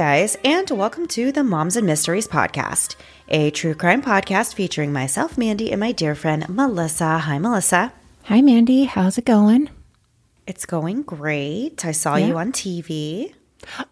Guys, and welcome to the Moms and Mysteries podcast, a true crime podcast featuring myself, Mandy, and my dear friend Melissa. Hi, Melissa. Hi, Mandy. How's it going? It's going great. I saw Yeah. you on TV.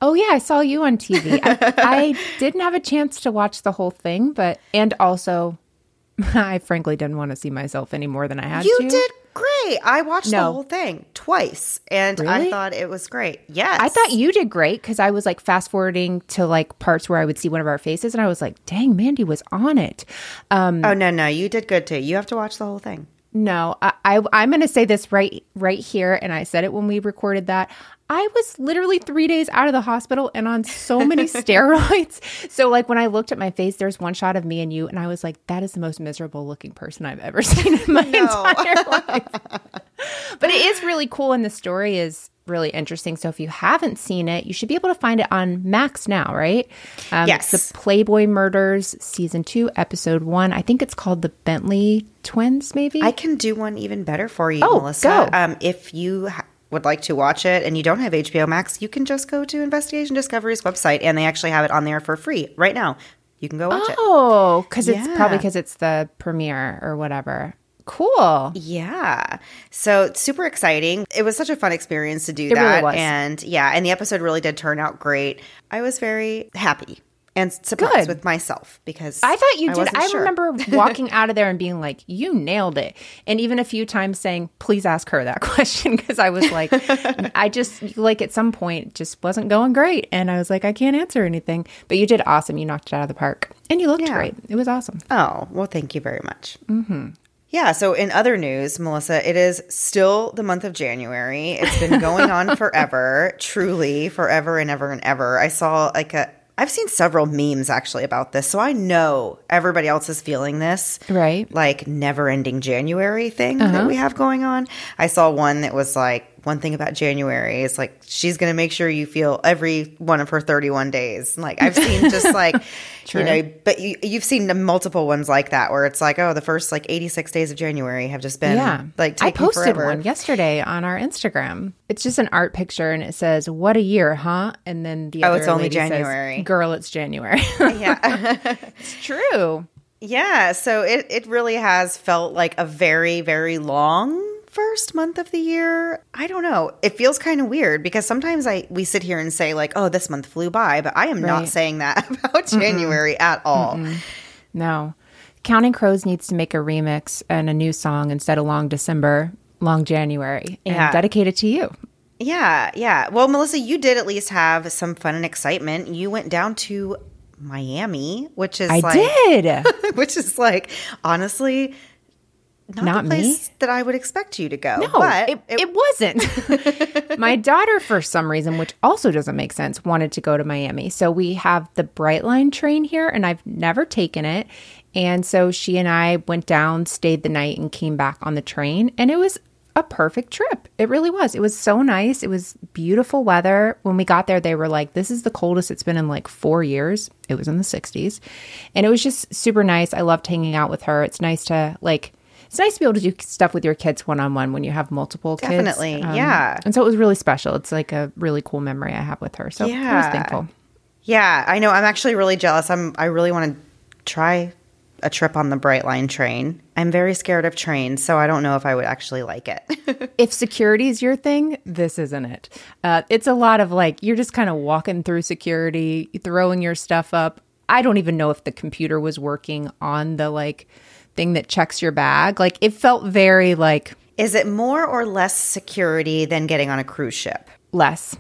Oh, yeah. I saw you on TV. I, I didn't have a chance to watch the whole thing, but, and also, I frankly didn't want to see myself any more than I had You to. did great. I watched the whole thing twice, and I thought it was great. Yes. I thought you did great because I was like fast forwarding to like parts where I would see one of our faces and I was like, dang, Mandy was on it. Um, Oh, no, no. You did good too. You have to watch the whole thing. No, I, I I'm going to say this right right here, and I said it when we recorded that. I was literally three days out of the hospital and on so many steroids. So, like when I looked at my face, there's one shot of me and you, and I was like, "That is the most miserable looking person I've ever seen in my entire life." but it is really cool, and the story is really interesting. So, if you haven't seen it, you should be able to find it on Max now, right? Um, Yes. The Playboy Murders season two, episode one. I think it's called the Bentley Twins, maybe. I can do one even better for you, Oh, Melissa. go. Um, if you ha- would like to watch it and you don't have HBO Max, you can just go to Investigation Discovery's website, and they actually have it on there for free right now. You can go watch it. Oh, because it's Yeah. probably because it's the premiere or whatever. Cool. Yeah. So super exciting. It was such a fun experience to do It really that. was. And yeah, and the episode really did turn out great. I was very happy and surprised Good. with myself because I thought you did. I sure. remember walking out of there and being like, "You nailed it," and even a few times saying, "Please ask her that question," because I was like, I just like at some point just wasn't going great, and I was like, I can't answer anything. But you did awesome. You knocked it out of the park, and you looked Yeah. great. It was awesome. Oh, well, thank you very much. Mm-hmm. Yeah. So, in other news, Melissa, it is still the month of January. It's been going on forever, truly forever and ever and ever. I saw like a, I've seen several memes actually about this. So, I know everybody else is feeling this. Right. Like never ending January thing that uh-huh. we have going on. I saw one that was like, one thing about January is like she's going to make sure you feel every one of her 31 days. Like I've seen just like True. you know, but you you've seen multiple ones like that where it's like, oh, the first like 86 days of January have just been yeah, like I posted forever. one yesterday on our Instagram. It's just an art picture, and it says, "What a year, huh?" And then the Oh, it's only lady says, January. Girl, it's January. Yeah. it's true. yeah, so it it really has felt like a very very long first month of the year. I don't know. It feels kind of weird because sometimes I we sit here and say like, "Oh, this month flew by," but I am not saying that about January at all. No. Counting Crows needs to make a remix and a new song instead of Long December, Long January, and Yeah. dedicate it to you. Yeah, yeah. Well, Melissa, you did at least have some fun and excitement. You went down to Miami, which is I like did. which is like honestly not, Not the me. that I would expect you to go. No, but it, it wasn't. My daughter, for some reason, which also doesn't make sense, wanted to go to Miami. So we have the Brightline train here, and I've never taken it. And so she and I went down, stayed the night, and came back on the train. And it was a perfect trip. It really was. It was so nice. It was beautiful weather. When we got there, they were like, this is the coldest it's been in like four years. It was in the 60s. And it was just super nice. I loved hanging out with her. It's nice to like, it's nice to be able to do stuff with your kids one on one when you have multiple kids. Um, Definitely, yeah. And so it was really special. It's like a really cool memory I have with her. So I was Yeah. thankful. yeah, I know. I'm actually really jealous. I'm I really want to try a trip on the Brightline train. I'm very scared of trains, so I don't know if I would actually like it. If security is your thing, this isn't it. Uh, it's a lot of like, you're just kind of walking through security, throwing your stuff up. I don't even know if the computer was working on the like thing that checks your bag. Like, it felt very like Is it more or less security than getting on a cruise ship? less.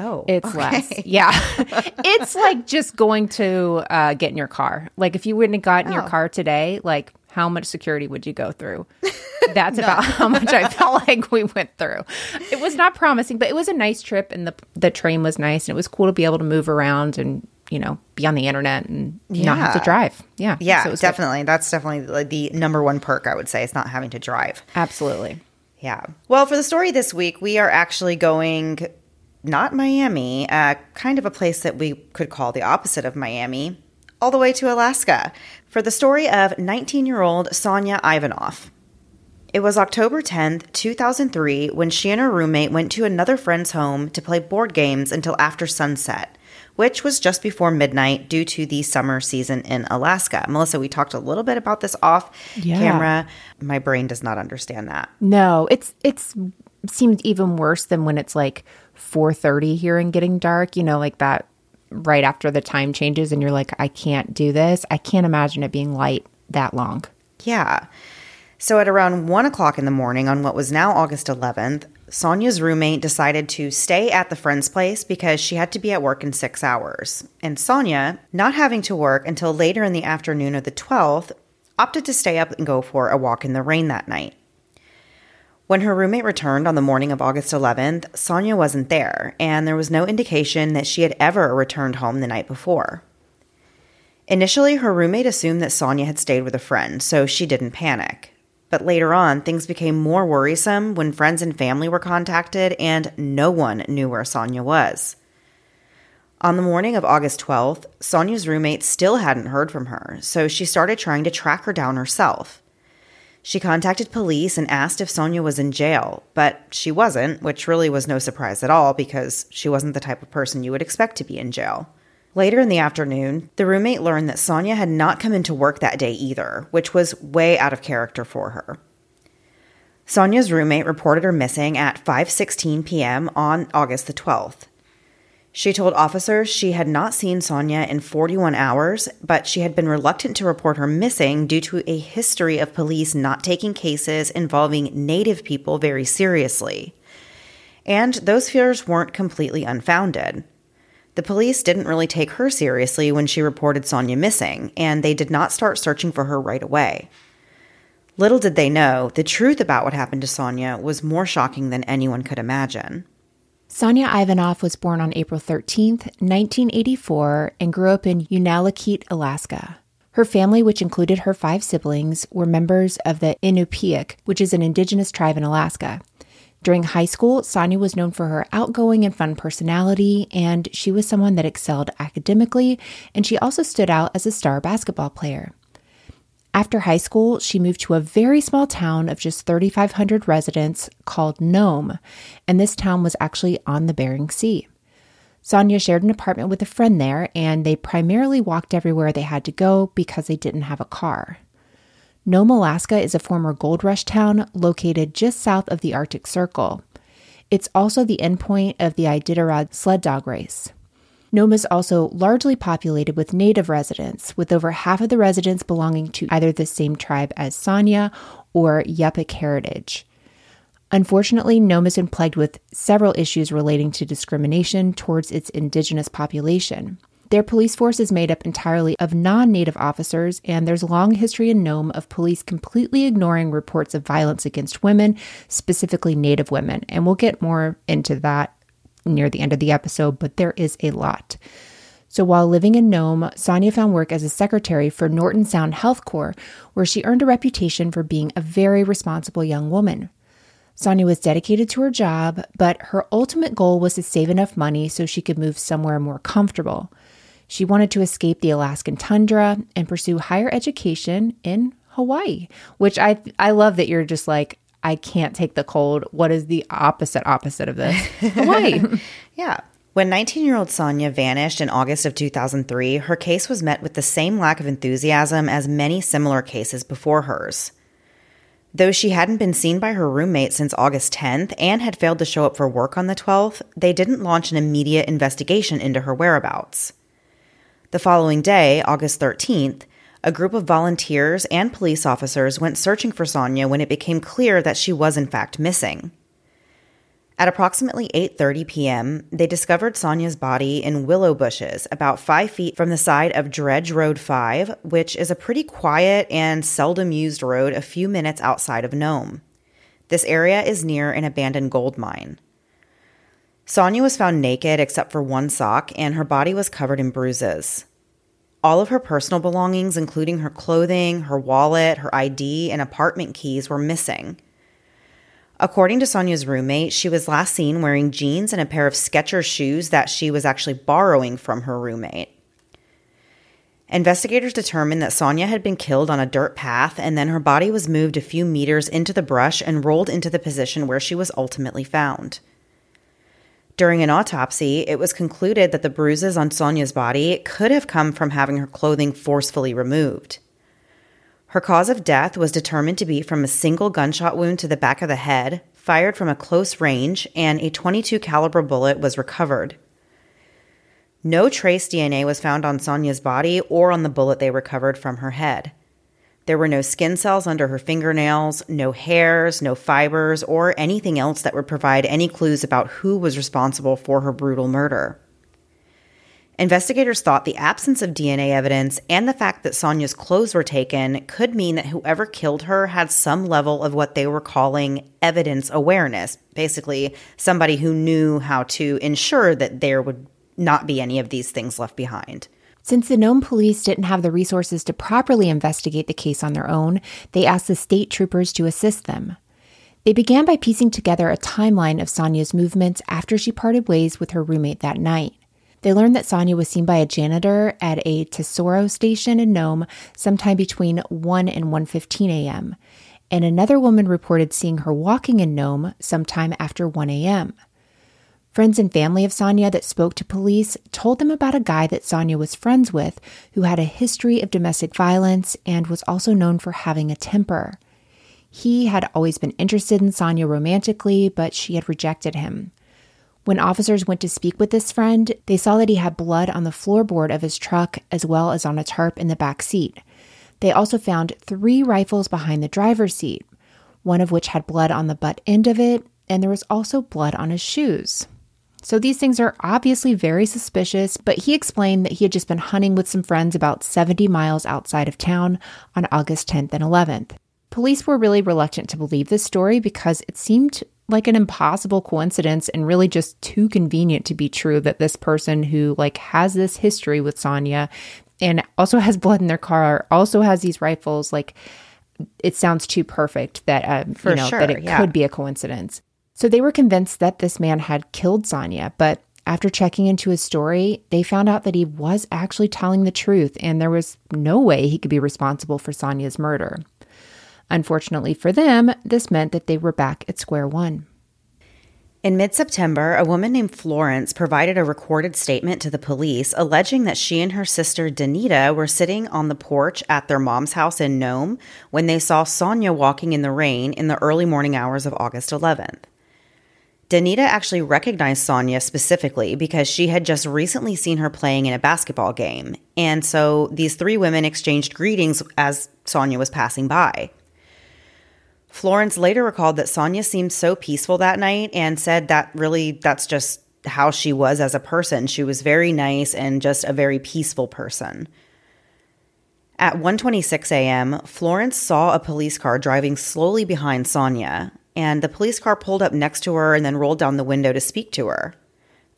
Oh, It's okay. less. Yeah. it's like just going to uh, get in your car. Like if you wouldn't have gotten your Oh. car today, like how much security would you go through? That's about how much I felt like we went through. It was not promising, but it was a nice trip and the the train was nice and it was cool to be able to move around and, you know, be on the internet and not have to drive. Yeah. Yeah, So it was good. definitely. That's definitely like the number one perk I would say is not having to drive. Absolutely. Yeah. Well, for the story this week, we are actually going not Miami, uh, kind of a place that we could call the opposite of Miami, all the way to Alaska for the story of 19 year old Sonya Ivanoff. It was October 10th, 2003, when she and her roommate went to another friend's home to play board games until after sunset, which was just before midnight due to the summer season in Alaska. Melissa, we talked a little bit about this off Yeah. camera. My brain does not understand that. No, it's it's seemed even worse than when it's like 4:30 here and getting dark, you know, like that right after the time changes and you're like I can't do this. I can't imagine it being light that long. Yeah. So at around one o'clock in the morning on what was now August 11th, Sonya's roommate decided to stay at the friend's place because she had to be at work in six hours. And Sonya, not having to work until later in the afternoon of the 12th, opted to stay up and go for a walk in the rain that night. When her roommate returned on the morning of August 11th, Sonya wasn't there, and there was no indication that she had ever returned home the night before. Initially, her roommate assumed that Sonya had stayed with a friend, so she didn't panic. But later on, things became more worrisome when friends and family were contacted and no one knew where Sonya was. On the morning of August 12th, Sonya's roommate still hadn't heard from her, so she started trying to track her down herself. She contacted police and asked if Sonya was in jail, but she wasn't, which really was no surprise at all because she wasn't the type of person you would expect to be in jail. Later in the afternoon, the roommate learned that Sonya had not come into work that day either, which was way out of character for her. Sonya's roommate reported her missing at 5:16 p.m. on August the 12th. She told officers she had not seen Sonya in 41 hours, but she had been reluctant to report her missing due to a history of police not taking cases involving native people very seriously. And those fears weren't completely unfounded. The police didn't really take her seriously when she reported Sonya missing, and they did not start searching for her right away. Little did they know, the truth about what happened to Sonya was more shocking than anyone could imagine. Sonya Ivanoff was born on April 13th, 1984, and grew up in Unalakleet, Alaska. Her family, which included her five siblings, were members of the Inupiaq, which is an indigenous tribe in Alaska. During high school, Sonya was known for her outgoing and fun personality, and she was someone that excelled academically, and she also stood out as a star basketball player. After high school, she moved to a very small town of just 3,500 residents called Nome, and this town was actually on the Bering Sea. Sonya shared an apartment with a friend there, and they primarily walked everywhere they had to go because they didn't have a car. Nome, Alaska is a former gold rush town located just south of the Arctic Circle. It's also the endpoint of the Iditarod sled dog race. Nome is also largely populated with native residents, with over half of the residents belonging to either the same tribe as Sonya or Yupik heritage. Unfortunately, Nome has been plagued with several issues relating to discrimination towards its indigenous population. Their police force is made up entirely of non native officers, and there's a long history in Nome of police completely ignoring reports of violence against women, specifically native women. And we'll get more into that near the end of the episode, but there is a lot. So while living in Nome, Sonya found work as a secretary for Norton Sound Health Corps, where she earned a reputation for being a very responsible young woman. Sonya was dedicated to her job, but her ultimate goal was to save enough money so she could move somewhere more comfortable. She wanted to escape the Alaskan tundra and pursue higher education in Hawaii, which I I love that you're just like I can't take the cold. What is the opposite opposite of this? Hawaii. Yeah. When 19 year old Sonya vanished in August of 2003, her case was met with the same lack of enthusiasm as many similar cases before hers. Though she hadn't been seen by her roommate since August 10th and had failed to show up for work on the 12th, they didn't launch an immediate investigation into her whereabouts. The following day, August 13th, a group of volunteers and police officers went searching for Sonya when it became clear that she was in fact missing. At approximately 8:30 p.m., they discovered Sonya's body in willow bushes about 5 feet from the side of Dredge Road 5, which is a pretty quiet and seldom used road a few minutes outside of Nome. This area is near an abandoned gold mine. Sonya was found naked except for one sock and her body was covered in bruises. All of her personal belongings, including her clothing, her wallet, her ID, and apartment keys, were missing. According to Sonya's roommate, she was last seen wearing jeans and a pair of Skechers shoes that she was actually borrowing from her roommate. Investigators determined that Sonya had been killed on a dirt path and then her body was moved a few meters into the brush and rolled into the position where she was ultimately found. During an autopsy, it was concluded that the bruises on Sonya's body could have come from having her clothing forcefully removed. Her cause of death was determined to be from a single gunshot wound to the back of the head, fired from a close range, and a 22 caliber bullet was recovered. No trace DNA was found on Sonya's body or on the bullet they recovered from her head. There were no skin cells under her fingernails, no hairs, no fibers, or anything else that would provide any clues about who was responsible for her brutal murder. Investigators thought the absence of DNA evidence and the fact that Sonya's clothes were taken could mean that whoever killed her had some level of what they were calling evidence awareness. Basically, somebody who knew how to ensure that there would not be any of these things left behind. Since the Nome police didn't have the resources to properly investigate the case on their own, they asked the state troopers to assist them. They began by piecing together a timeline of Sonya's movements after she parted ways with her roommate that night. They learned that Sonya was seen by a janitor at a Tesoro station in Nome sometime between 1 and 1:15 a.m. And another woman reported seeing her walking in Nome sometime after 1 a.m. Friends and family of Sonya that spoke to police told them about a guy that Sonya was friends with who had a history of domestic violence and was also known for having a temper. He had always been interested in Sonya romantically, but she had rejected him. When officers went to speak with this friend, they saw that he had blood on the floorboard of his truck as well as on a tarp in the back seat. They also found three rifles behind the driver's seat, one of which had blood on the butt end of it, and there was also blood on his shoes. So these things are obviously very suspicious, but he explained that he had just been hunting with some friends about 70 miles outside of town on August 10th and 11th. Police were really reluctant to believe this story because it seemed like an impossible coincidence and really just too convenient to be true that this person who like has this history with Sonya and also has blood in their car, also has these rifles, like it sounds too perfect that um, you know sure, that it yeah. could be a coincidence. So they were convinced that this man had killed Sonya, but after checking into his story, they found out that he was actually telling the truth and there was no way he could be responsible for Sonya's murder. Unfortunately for them, this meant that they were back at square one. In mid September, a woman named Florence provided a recorded statement to the police alleging that she and her sister Danita were sitting on the porch at their mom's house in Nome when they saw Sonya walking in the rain in the early morning hours of August 11th. Danita actually recognized Sonya specifically because she had just recently seen her playing in a basketball game. And so these three women exchanged greetings as Sonya was passing by. Florence later recalled that Sonya seemed so peaceful that night and said that really that's just how she was as a person. She was very nice and just a very peaceful person. At 1:26 a.m., Florence saw a police car driving slowly behind Sonya, and the police car pulled up next to her and then rolled down the window to speak to her.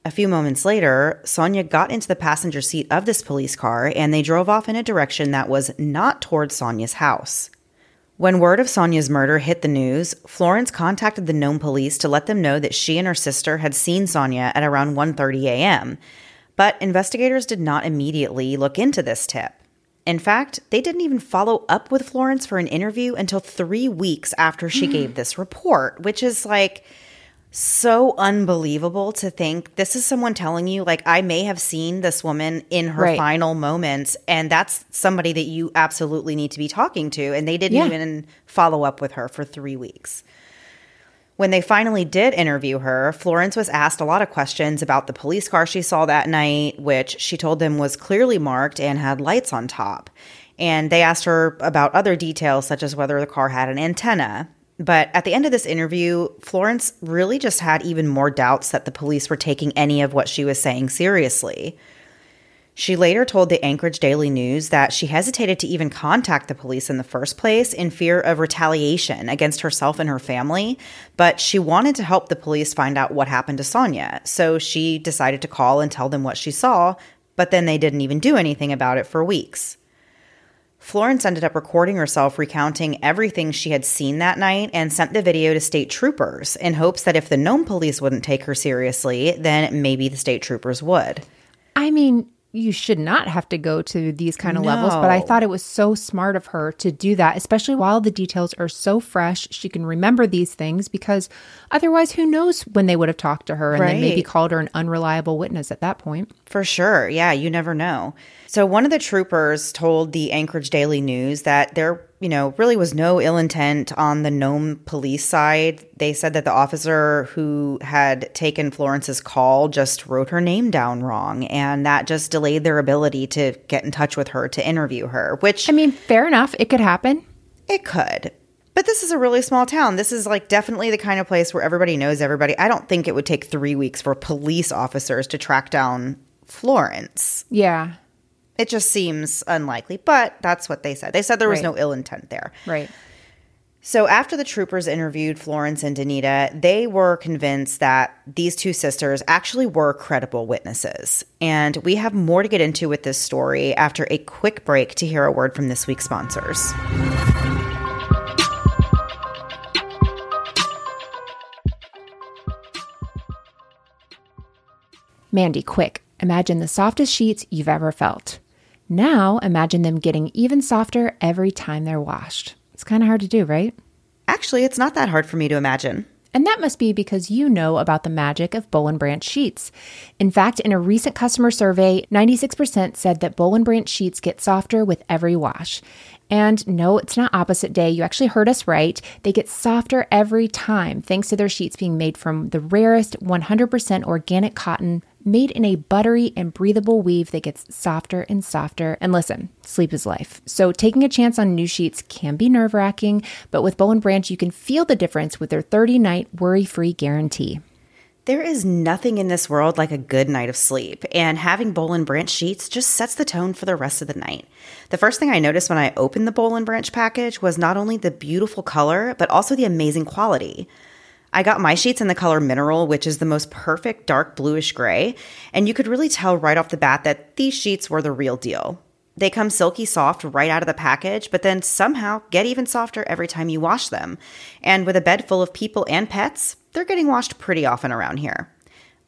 A few moments later, Sonya got into the passenger seat of this police car and they drove off in a direction that was not towards Sonya's house. When word of Sonya's murder hit the news, Florence contacted the Nome police to let them know that she and her sister had seen Sonya at around 1:30 a.m. But investigators did not immediately look into this tip. In fact, they didn't even follow up with Florence for an interview until 3 weeks after she mm. gave this report, which is like so unbelievable to think this is someone telling you like I may have seen this woman in her right. final moments and that's somebody that you absolutely need to be talking to and they didn't yeah. even follow up with her for 3 weeks. When they finally did interview her, Florence was asked a lot of questions about the police car she saw that night, which she told them was clearly marked and had lights on top. And they asked her about other details, such as whether the car had an antenna. But at the end of this interview, Florence really just had even more doubts that the police were taking any of what she was saying seriously. She later told the Anchorage Daily News that she hesitated to even contact the police in the first place in fear of retaliation against herself and her family, but she wanted to help the police find out what happened to Sonya. So she decided to call and tell them what she saw, but then they didn't even do anything about it for weeks. Florence ended up recording herself recounting everything she had seen that night and sent the video to state troopers in hopes that if the Nome police wouldn't take her seriously, then maybe the state troopers would. I mean, you should not have to go to these kind of no. levels, but I thought it was so smart of her to do that, especially while the details are so fresh. She can remember these things because otherwise, who knows when they would have talked to her and right. then maybe called her an unreliable witness at that point. For sure. Yeah, you never know. So, one of the troopers told the Anchorage Daily News that there you know, really was no ill intent on the Nome police side. They said that the officer who had taken Florence's call just wrote her name down wrong, and that just delayed their ability to get in touch with her to interview her, which. I mean, fair enough. It could happen. It could. But this is a really small town. This is like definitely the kind of place where everybody knows everybody. I don't think it would take three weeks for police officers to track down Florence. Yeah. It just seems unlikely, but that's what they said. They said there was right. no ill intent there. Right. So after the troopers interviewed Florence and Danita, they were convinced that these two sisters actually were credible witnesses. And we have more to get into with this story after a quick break to hear a word from this week's sponsors. Mandy, quick. Imagine the softest sheets you've ever felt. Now imagine them getting even softer every time they're washed. It's kind of hard to do, right? Actually, it's not that hard for me to imagine. And that must be because you know about the magic of Boll and Branch sheets. In fact, in a recent customer survey, 96% said that Boll and Branch sheets get softer with every wash. And no, it's not opposite day. You actually heard us right. They get softer every time thanks to their sheets being made from the rarest 100% organic cotton made in a buttery and breathable weave that gets softer and softer. And listen, sleep is life. So taking a chance on new sheets can be nerve wracking, but with Boll and Branch, you can feel the difference with their 30 night worry free guarantee. There is nothing in this world like a good night of sleep, and having Boll and Branch sheets just sets the tone for the rest of the night. The first thing I noticed when I opened the Boll and Branch package was not only the beautiful color, but also the amazing quality. I got my sheets in the color mineral, which is the most perfect dark bluish gray, and you could really tell right off the bat that these sheets were the real deal. They come silky soft right out of the package, but then somehow get even softer every time you wash them. And with a bed full of people and pets, they're getting washed pretty often around here.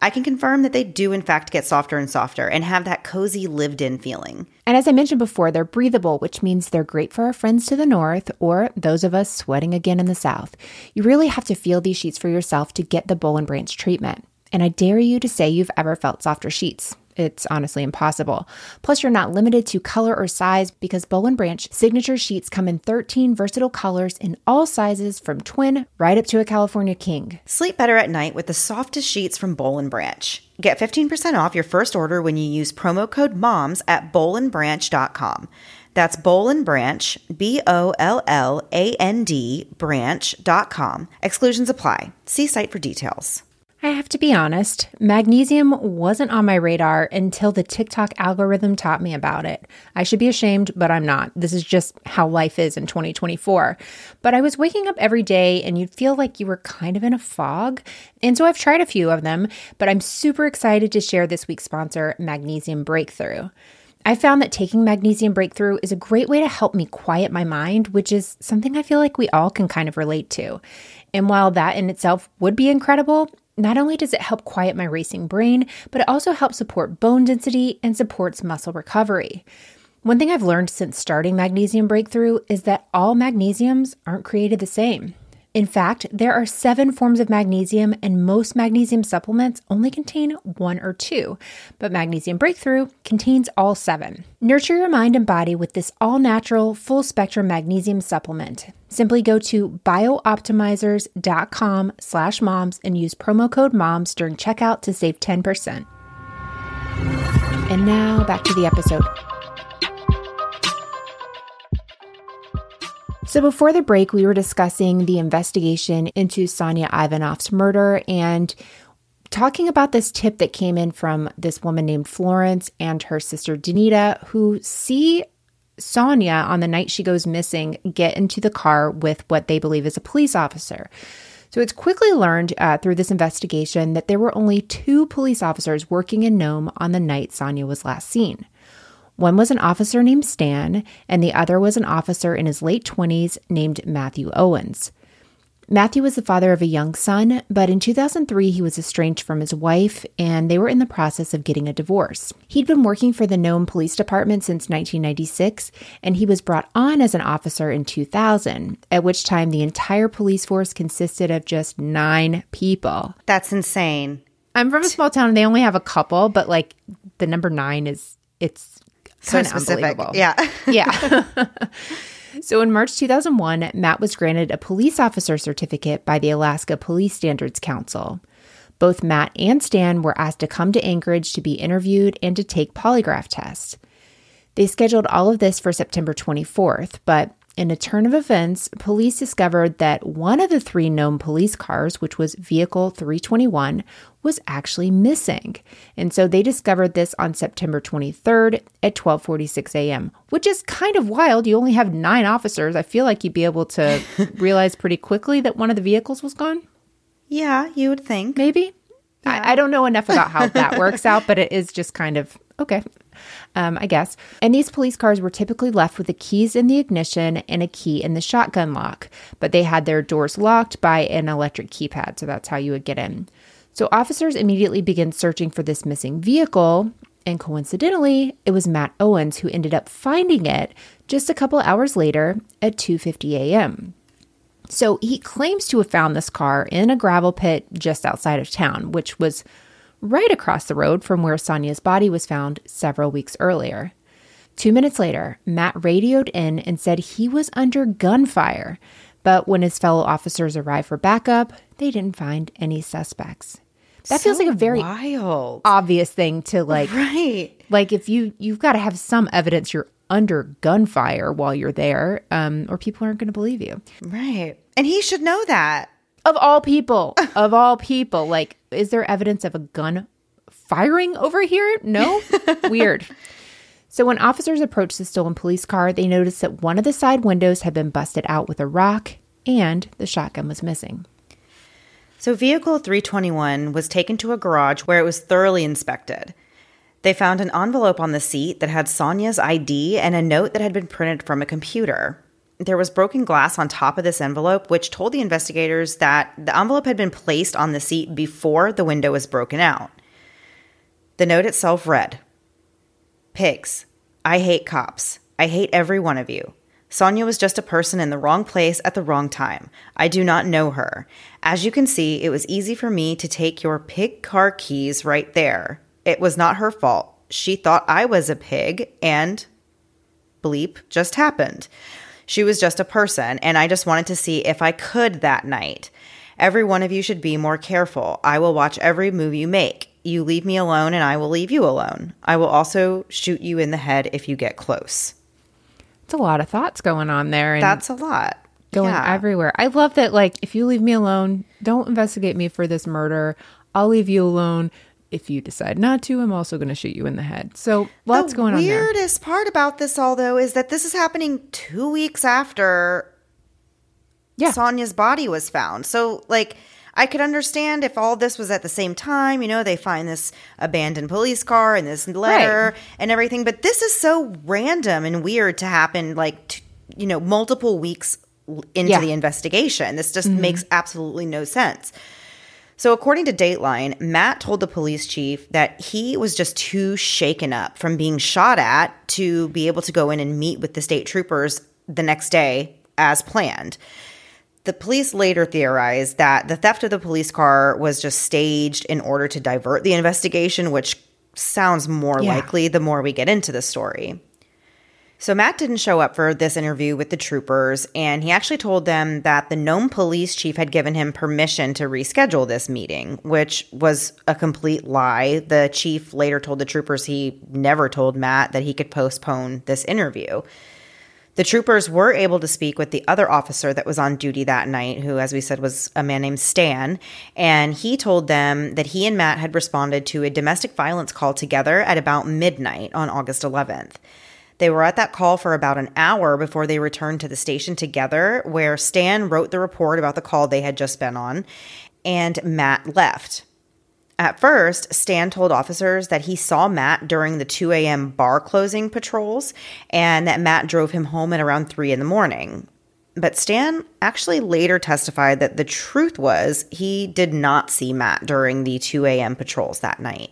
I can confirm that they do, in fact, get softer and softer and have that cozy, lived in feeling. And as I mentioned before, they're breathable, which means they're great for our friends to the north or those of us sweating again in the south. You really have to feel these sheets for yourself to get the Boll and Branch treatment. And I dare you to say you've ever felt softer sheets it's honestly impossible. Plus, you're not limited to color or size because Boll and Branch signature sheets come in 13 versatile colors in all sizes from twin right up to a California king. Sleep better at night with the softest sheets from Boll and Branch. Get 15% off your first order when you use promo code MOMS at bollandbranch.com. That's Boll and Branch, B O L L A N D, branch.com. Exclusions apply. See site for details. I have to be honest, magnesium wasn't on my radar until the TikTok algorithm taught me about it. I should be ashamed, but I'm not. This is just how life is in 2024. But I was waking up every day and you'd feel like you were kind of in a fog. And so I've tried a few of them, but I'm super excited to share this week's sponsor, Magnesium Breakthrough. I found that taking Magnesium Breakthrough is a great way to help me quiet my mind, which is something I feel like we all can kind of relate to. And while that in itself would be incredible, not only does it help quiet my racing brain, but it also helps support bone density and supports muscle recovery. One thing I've learned since starting Magnesium Breakthrough is that all magnesiums aren't created the same. In fact, there are seven forms of magnesium, and most magnesium supplements only contain one or two, but Magnesium Breakthrough contains all seven. Nurture your mind and body with this all natural, full spectrum magnesium supplement. Simply go to bioptimizers.com slash moms and use promo code moms during checkout to save 10%. And now back to the episode. So, before the break, we were discussing the investigation into Sonya Ivanoff's murder and talking about this tip that came in from this woman named Florence and her sister Danita, who see Sonya on the night she goes missing get into the car with what they believe is a police officer. So it's quickly learned uh, through this investigation that there were only two police officers working in Nome on the night Sonya was last seen. One was an officer named Stan, and the other was an officer in his late 20s named Matthew Owens. Matthew was the father of a young son, but in 2003 he was estranged from his wife and they were in the process of getting a divorce. He'd been working for the Nome Police Department since 1996 and he was brought on as an officer in 2000, at which time the entire police force consisted of just nine people. That's insane. I'm from a small town and they only have a couple, but like the number nine is, it's So kind of specific. Yeah. Yeah. so in March 2001, Matt was granted a police officer certificate by the Alaska Police Standards Council. Both Matt and Stan were asked to come to Anchorage to be interviewed and to take polygraph tests. They scheduled all of this for September 24th, but in a turn of events, police discovered that one of the three known police cars, which was vehicle 321, was actually missing. And so they discovered this on September 23rd at 12:46 a.m., which is kind of wild. You only have 9 officers. I feel like you'd be able to realize pretty quickly that one of the vehicles was gone. yeah, you would think. Maybe. I, I don't know enough about how that works out, but it is just kind of okay, um, I guess. And these police cars were typically left with the keys in the ignition and a key in the shotgun lock, but they had their doors locked by an electric keypad, so that's how you would get in. So officers immediately began searching for this missing vehicle, and coincidentally, it was Matt Owens who ended up finding it just a couple hours later at 2:50 a.m. So he claims to have found this car in a gravel pit just outside of town, which was right across the road from where Sonya's body was found several weeks earlier. Two minutes later, Matt radioed in and said he was under gunfire, but when his fellow officers arrived for backup, they didn't find any suspects. That feels like a very wild. obvious thing to like Right. like if you you've got to have some evidence you're under gunfire while you're there um, or people aren't going to believe you Right. And he should know that. Of all people. Of all people. Like is there evidence of a gun firing over here? No? Weird. So when officers approached the stolen police car they noticed that one of the side windows had been busted out with a rock and the shotgun was missing. So, Vehicle 321 was taken to a garage where it was thoroughly inspected. They found an envelope on the seat that had Sonya's ID and a note that had been printed from a computer. There was broken glass on top of this envelope, which told the investigators that the envelope had been placed on the seat before the window was broken out. The note itself read Pigs, I hate cops. I hate every one of you. Sonya was just a person in the wrong place at the wrong time. I do not know her. As you can see, it was easy for me to take your pig car keys right there. It was not her fault. She thought I was a pig, and bleep just happened. She was just a person, and I just wanted to see if I could that night. Every one of you should be more careful. I will watch every move you make. You leave me alone, and I will leave you alone. I will also shoot you in the head if you get close. it's a lot of thoughts going on there and That's a lot. going Yeah. everywhere. I love that. Like, if you leave me alone, don't investigate me for this murder. I'll leave you alone. If you decide not to, I'm also going to shoot you in the head. So lots the going on The weirdest part about this all though is that this is happening two weeks after Yeah. Sonya's body was found. So like I could understand if all this was at the same time, you know, they find this abandoned police car and this letter and everything, but this is so random and weird to happen like t- you know, multiple weeks into Yeah. Mm-hmm. the investigation. This just makes absolutely no sense. So, according to Dateline, Matt told the police chief that he was just too shaken up from being shot at to be able to go in and meet with the state troopers the next day as planned. The police later theorized that the theft of the police car was just staged in order to divert the investigation, which sounds more Yeah. likely the more we get into the story. So Matt didn't show up for this interview with the troopers, and he actually told them that the Nome police chief had given him permission to reschedule this meeting, which was a complete lie. The chief later told the troopers he never told Matt that he could postpone this interview. The troopers were able to speak with the other officer that was on duty that night, who, as we said, was a man named Stan. And he told them that he and Matt had responded to a domestic violence call together at about midnight on August 11th. They were at that call for about an hour before they returned to the station together, where Stan wrote the report about the call they had just been on, and Matt left. At first, Stan told officers that he saw Matt during the 2 a.m. bar closing patrols and that Matt drove him home at around 3 in the morning. But Stan actually later testified that the truth was he did not see Matt during the 2 a.m. patrols that night.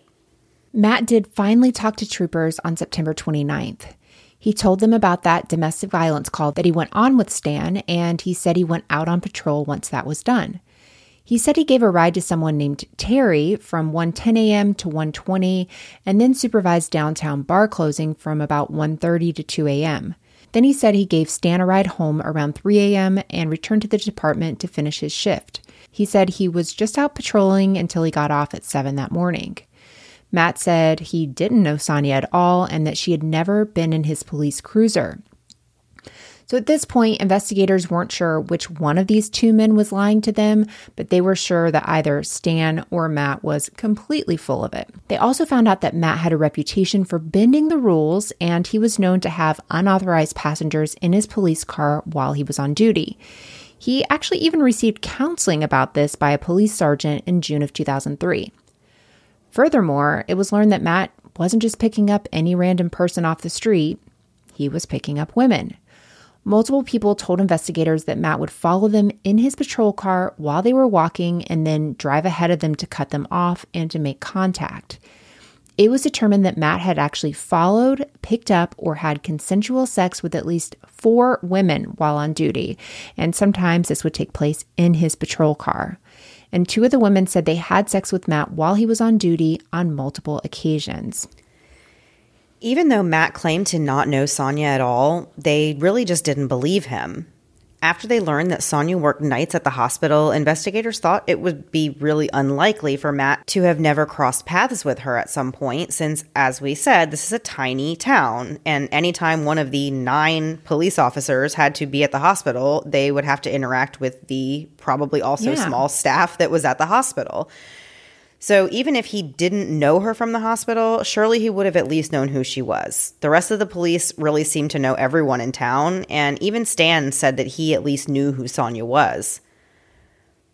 Matt did finally talk to troopers on September 29th. He told them about that domestic violence call that he went on with Stan, and he said he went out on patrol once that was done. He said he gave a ride to someone named Terry from 1:10 a.m. to 1:20 and then supervised downtown bar closing from about 1:30 to 2 a.m. Then he said he gave Stan a ride home around 3 a.m. and returned to the department to finish his shift. He said he was just out patrolling until he got off at 7 that morning. Matt said he didn't know Sonya at all and that she had never been in his police cruiser. So at this point, investigators weren't sure which one of these two men was lying to them, but they were sure that either Stan or Matt was completely full of it. They also found out that Matt had a reputation for bending the rules, and he was known to have unauthorized passengers in his police car while he was on duty. He actually even received counseling about this by a police sergeant in June of 2003. Furthermore, it was learned that Matt wasn't just picking up any random person off the street, he was picking up women. Multiple people told investigators that Matt would follow them in his patrol car while they were walking and then drive ahead of them to cut them off and to make contact. It was determined that Matt had actually followed, picked up, or had consensual sex with at least four women while on duty, and sometimes this would take place in his patrol car. And two of the women said they had sex with Matt while he was on duty on multiple occasions. Even though Matt claimed to not know Sonya at all, they really just didn't believe him. After they learned that Sonya worked nights at the hospital, investigators thought it would be really unlikely for Matt to have never crossed paths with her at some point, since, as we said, this is a tiny town. And anytime one of the nine police officers had to be at the hospital, they would have to interact with the probably also yeah. small staff that was at the hospital. So even if he didn't know her from the hospital, surely he would have at least known who she was. The rest of the police really seemed to know everyone in town, and even Stan said that he at least knew who Sonya was.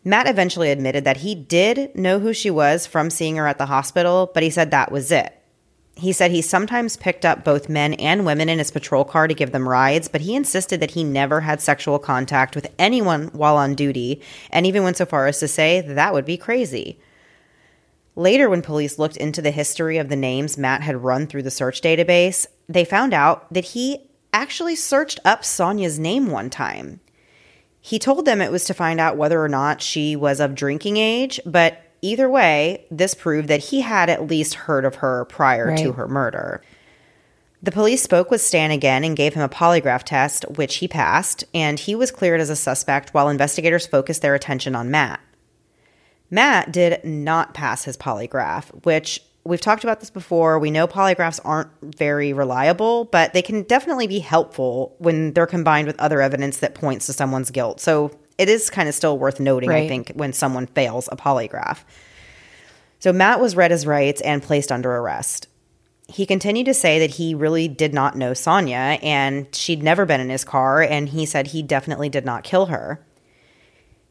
Matt eventually admitted that he did know who she was from seeing her at the hospital, but he said that was it. He said he sometimes picked up both men and women in his patrol car to give them rides, but he insisted that he never had sexual contact with anyone while on duty, and even went so far as to say that, would be crazy. Later, when police looked into the history of the names Matt had run through the search database, they found out that he actually searched up Sonya's name one time. He told them it was to find out whether or not she was of drinking age, but either way, this proved that he had at least heard of her prior right. to her murder. The police spoke with Stan again and gave him a polygraph test, which he passed, and he was cleared as a suspect while investigators focused their attention on Matt. Matt did not pass his polygraph, which we've talked about this before. We know polygraphs aren't very reliable, but they can definitely be helpful when they're combined with other evidence that points to someone's guilt. So it is kind of still worth noting, right. I think, when someone fails a polygraph. So Matt was read his rights and placed under arrest. He continued to say that he really did not know Sonya and she'd never been in his car, and he said he definitely did not kill her.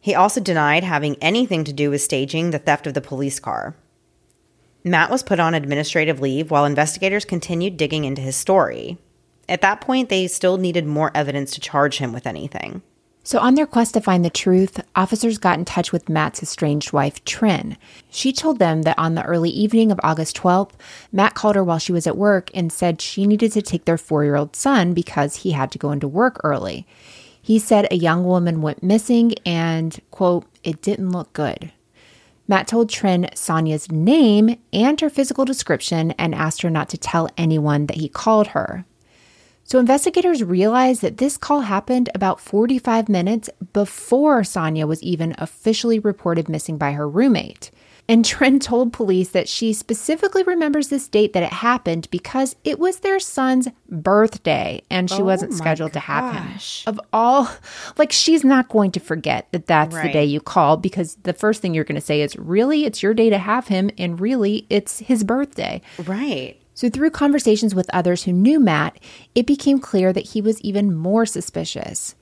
He also denied having anything to do with staging the theft of the police car. Matt was put on administrative leave while investigators continued digging into his story. At that point, they still needed more evidence to charge him with anything. So, on their quest to find the truth, officers got in touch with Matt's estranged wife, Trin. She told them that on the early evening of August 12th, Matt called her while she was at work and said she needed to take their four year old son because he had to go into work early. He said a young woman went missing and, quote, it didn't look good. Matt told Trin Sonya's name and her physical description and asked her not to tell anyone that he called her. So investigators realized that this call happened about 45 minutes before Sonya was even officially reported missing by her roommate. And Trent told police that she specifically remembers this date that it happened because it was their son's birthday and she oh wasn't scheduled gosh. to have him. Of all, like, she's not going to forget that that's right. the day you call because the first thing you're going to say is, really, it's your day to have him. And really, it's his birthday. Right. So, through conversations with others who knew Matt, it became clear that he was even more suspicious.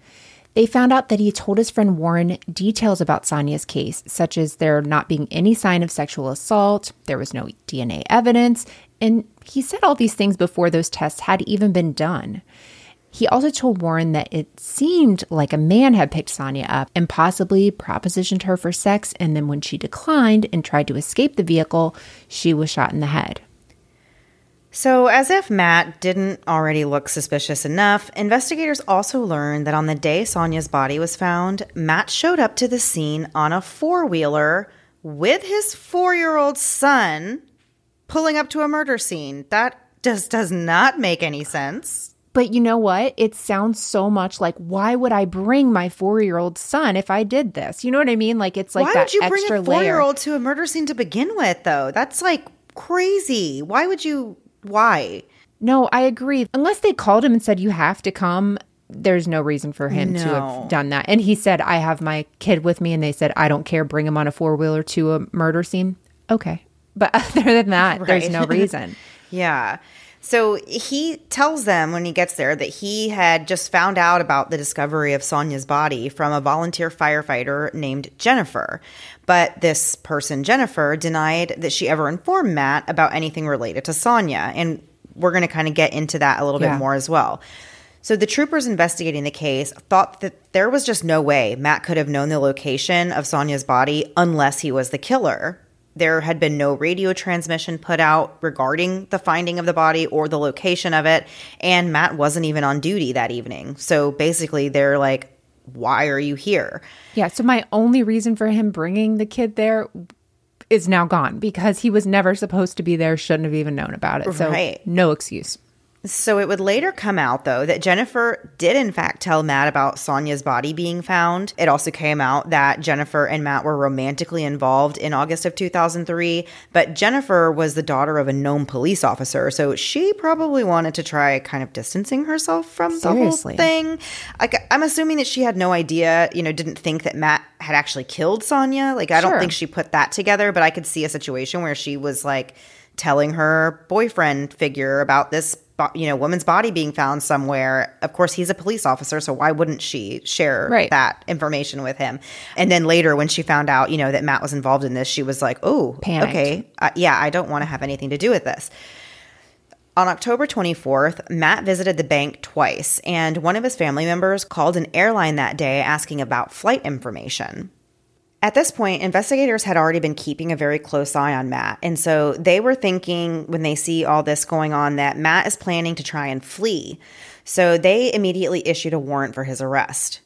They found out that he told his friend Warren details about Sonya's case, such as there not being any sign of sexual assault, there was no DNA evidence, and he said all these things before those tests had even been done. He also told Warren that it seemed like a man had picked Sonya up and possibly propositioned her for sex, and then when she declined and tried to escape the vehicle, she was shot in the head. So, as if Matt didn't already look suspicious enough, investigators also learned that on the day Sonya's body was found, Matt showed up to the scene on a four wheeler with his four year old son pulling up to a murder scene. That just does not make any sense. But you know what? It sounds so much like why would I bring my four year old son if I did this? You know what I mean? Like it's like Why that would you bring a four year old to a murder scene to begin with, though? That's like crazy. Why would you? Why? No, I agree. Unless they called him and said you have to come, there's no reason for him to have done that. And he said, I have my kid with me, and they said, I don't care, bring him on a four wheeler to a murder scene. Okay. But other than that, there's no reason. Yeah. So he tells them when he gets there that he had just found out about the discovery of Sonya's body from a volunteer firefighter named Jennifer. But this person, Jennifer, denied that she ever informed Matt about anything related to Sonya. And we're going to kind of get into that a little Yeah. bit more as well. So the troopers investigating the case thought that there was just no way Matt could have known the location of Sonya's body unless he was the killer. There had been no radio transmission put out regarding the finding of the body or the location of it, and Matt wasn't even on duty that evening. So basically, they're like, "Why are you here?" Yeah. So my only reason for him bringing the kid there is now gone because he was never supposed to be there, shouldn't have even known about it. So Right. no excuse. So it would later come out, though, that Jennifer did in fact tell Matt about Sonya's body being found. It also came out that Jennifer and Matt were romantically involved in August of 2003, but Jennifer was the daughter of a known police officer, so she probably wanted to try kind of distancing herself from Seriously. the whole thing. Like, I'm assuming that she had no idea, you know, didn't think that Matt had actually killed Sonya. Like, I Sure. don't think she put that together, but I could see a situation where she was like telling her boyfriend figure about this you know woman's body being found somewhere of course he's a police officer so why wouldn't she share Right. that information with him and then later when she found out you know that matt was involved in this she was like oh Panicked. okay uh, yeah i don't want to have anything to do with this on October 24th, Matt visited the bank twice, and one of his family members called an airline that day asking about flight information. At this point, investigators had already been keeping a very close eye on Matt. And so they were thinking when they see all this going on that Matt is planning to try and flee. So they immediately issued a warrant for his arrest.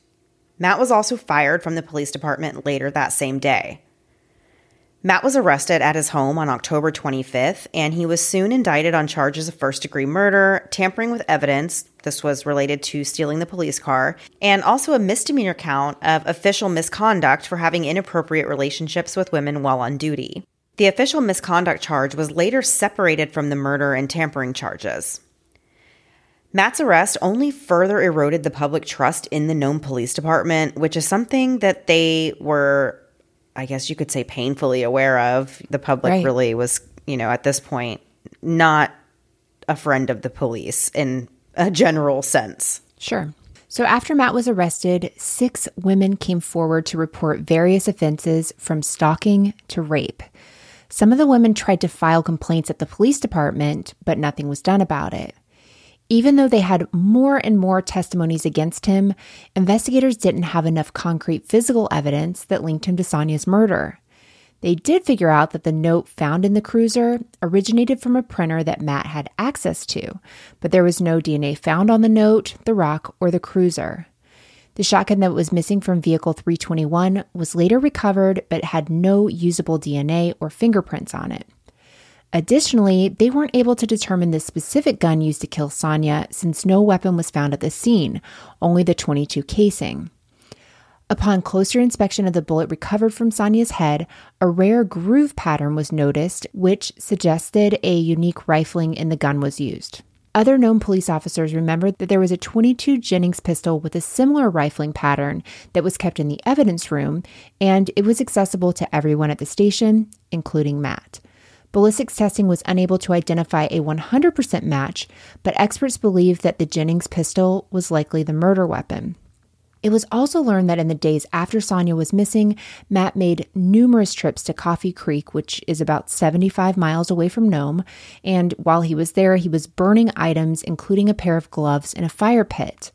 Matt was also fired from the police department later that same day. Matt was arrested at his home on October 25th, and he was soon indicted on charges of first degree murder, tampering with evidence. This was related to stealing the police car, and also a misdemeanor count of official misconduct for having inappropriate relationships with women while on duty. The official misconduct charge was later separated from the murder and tampering charges. Matt's arrest only further eroded the public trust in the Nome Police Department, which is something that they were, I guess you could say, painfully aware of. The public Right. really was, you know, at this point, not a friend of the police in a general sense. Sure. So after Matt was arrested, six women came forward to report various offenses from stalking to rape. Some of the women tried to file complaints at the police department, but nothing was done about it. Even though they had more and more testimonies against him, investigators didn't have enough concrete physical evidence that linked him to Sonya's murder. They did figure out that the note found in the cruiser originated from a printer that Matt had access to, but there was no DNA found on the note, the rock, or the cruiser. The shotgun that was missing from vehicle 321 was later recovered but had no usable DNA or fingerprints on it. Additionally, they weren't able to determine the specific gun used to kill Sonya since no weapon was found at the scene, only the 22 casing. Upon closer inspection of the bullet recovered from Sonya's head, a rare groove pattern was noticed, which suggested a unique rifling in the gun was used. Other known police officers remembered that there was a 22 Jennings pistol with a similar rifling pattern that was kept in the evidence room, and it was accessible to everyone at the station, including Matt. Ballistics testing was unable to identify a 100% match, but experts believe that the Jennings pistol was likely the murder weapon. It was also learned that in the days after Sonya was missing, Matt made numerous trips to Coffee Creek, which is about 75 miles away from Nome. And while he was there, he was burning items, including a pair of gloves in a fire pit.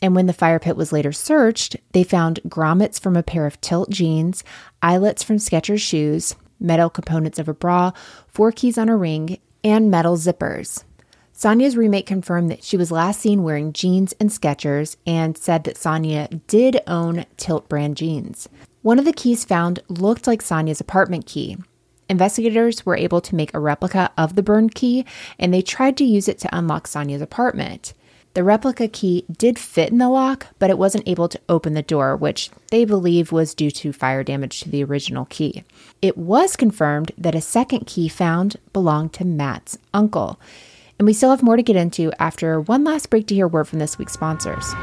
And when the fire pit was later searched, they found grommets from a pair of tilt jeans, eyelets from Skechers shoes, metal components of a bra, four keys on a ring, and metal zippers. Sonya's roommate confirmed that she was last seen wearing jeans and Skechers and said that Sonya did own Tilt brand jeans. One of the keys found looked like Sonya's apartment key. Investigators were able to make a replica of the burned key and they tried to use it to unlock Sonya's apartment. The replica key did fit in the lock, but it wasn't able to open the door, which they believe was due to fire damage to the original key. It was confirmed that a second key found belonged to Matt's uncle. And we still have more to get into after one last break to hear word from this week's sponsors.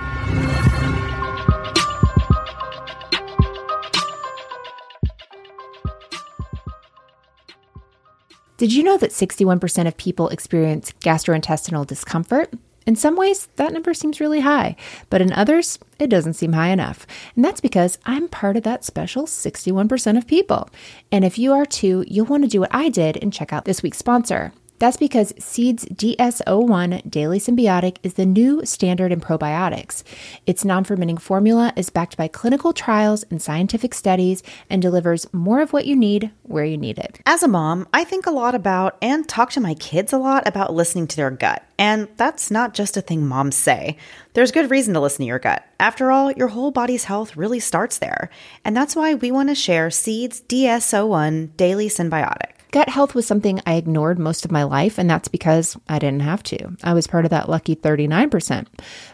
Did you know that 61% of people experience gastrointestinal discomfort? In some ways, that number seems really high, but in others, it doesn't seem high enough. And that's because I'm part of that special 61% of people. And if you are too, you'll want to do what I did and check out this week's sponsor. That's because Seed's DS-01 Daily Synbiotic is the new standard in probiotics. Its non fermenting formula is backed by clinical trials and scientific studies and delivers more of what you need where you need it. As a mom, I think a lot about and talk to my kids a lot about listening to their gut. And that's not just a thing moms say. There's good reason to listen to your gut. After all, your whole body's health really starts there. And that's why we want to share Seed's DS-01 Daily Synbiotic. Gut health was something I ignored most of my life, and that's because I didn't have to. I was part of that lucky 39%.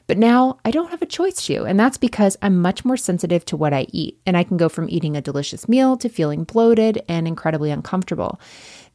But now I don't have a choice to, and that's because I'm much more sensitive to what I eat, and I can go from eating a delicious meal to feeling bloated and incredibly uncomfortable.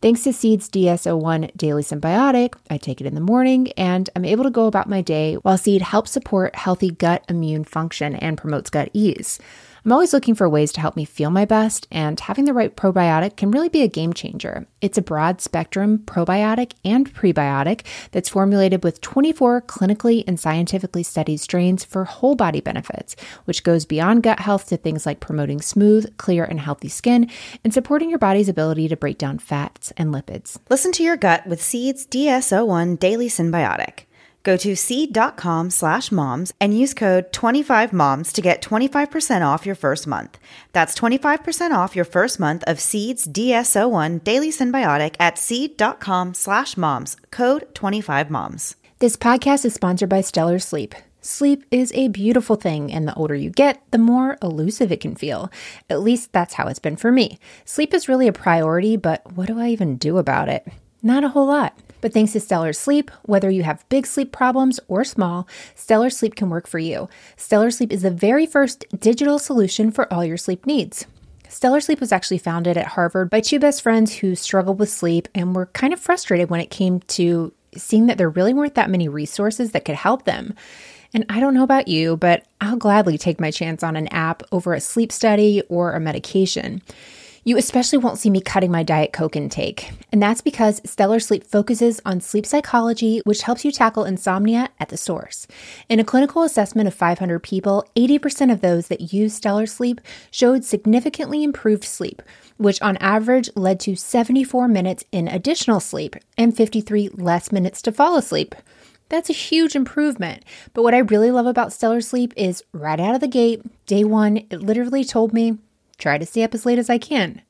Thanks to Seed's DS-01 Daily Synbiotic, I take it in the morning and I'm able to go about my day while Seed helps support healthy gut immune function and promotes gut ease. I'm always looking for ways to help me feel my best, and having the right probiotic can really be a game changer. It's a broad spectrum probiotic and prebiotic that's formulated with 24 clinically and scientifically studied strains for whole body benefits, which goes beyond gut health to things like promoting smooth, clear, and healthy skin and supporting your body's ability to break down fats and lipids. Listen to your gut with Seeds DS-01 Daily Synbiotic. Go to seed.com slash moms and use code 25moms to get 25% off your first month. That's 25% off your first month of Seed's DS-01 Daily Synbiotic at seed.com slash moms, code 25moms. This podcast is sponsored by Stellar Sleep. Sleep is a beautiful thing, and the older you get, the more elusive it can feel. At least that's how it's been for me. Sleep is really a priority, but what do I even do about it? Not a whole lot. But thanks to Stellar Sleep, whether you have big sleep problems or small, Stellar Sleep can work for you. Stellar Sleep is the very first digital solution for all your sleep needs. Stellar Sleep was actually founded at Harvard by two best friends who struggled with sleep and were kind of frustrated when it came to seeing that there really weren't that many resources that could help them. And I don't know about you, but I'll gladly take my chance on an app over a sleep study or a medication. You especially won't see me cutting my Diet Coke intake. And that's because Stellar Sleep focuses on sleep psychology, which helps you tackle insomnia at the source. In a clinical assessment of 500 people, 80% of those that used Stellar Sleep showed significantly improved sleep, which on average led to 74 minutes in additional sleep and 53 less minutes to fall asleep. That's a huge improvement. But what I really love about Stellar Sleep is right out of the gate, day one, it literally told me try to stay up as late as I can.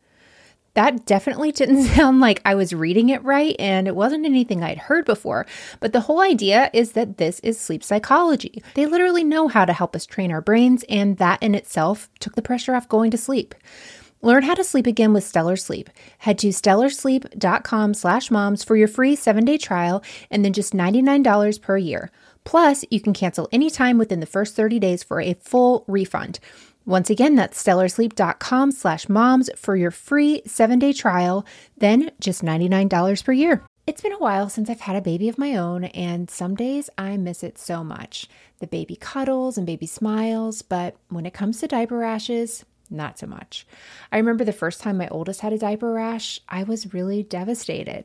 That definitely didn't sound like I was reading it right, and it wasn't anything I'd heard before. But the whole idea is that this is sleep psychology. They literally know how to help us train our brains, and that in itself took the pressure off going to sleep. Learn how to sleep again with Stellar Sleep. Head to stellarsleep.com slash moms for your free seven-day trial and then just $99 per year. Plus, you can cancel anytime within the first 30 days for a full refund. Once again, that's stellarsleep.com slash moms for your free seven day trial, then just $99 per year. It's been a while since I've had a baby of my own, and some days I miss it so much. The baby cuddles and baby smiles, but when it comes to diaper rashes, not so much. I remember the first time my oldest had a diaper rash, I was really devastated.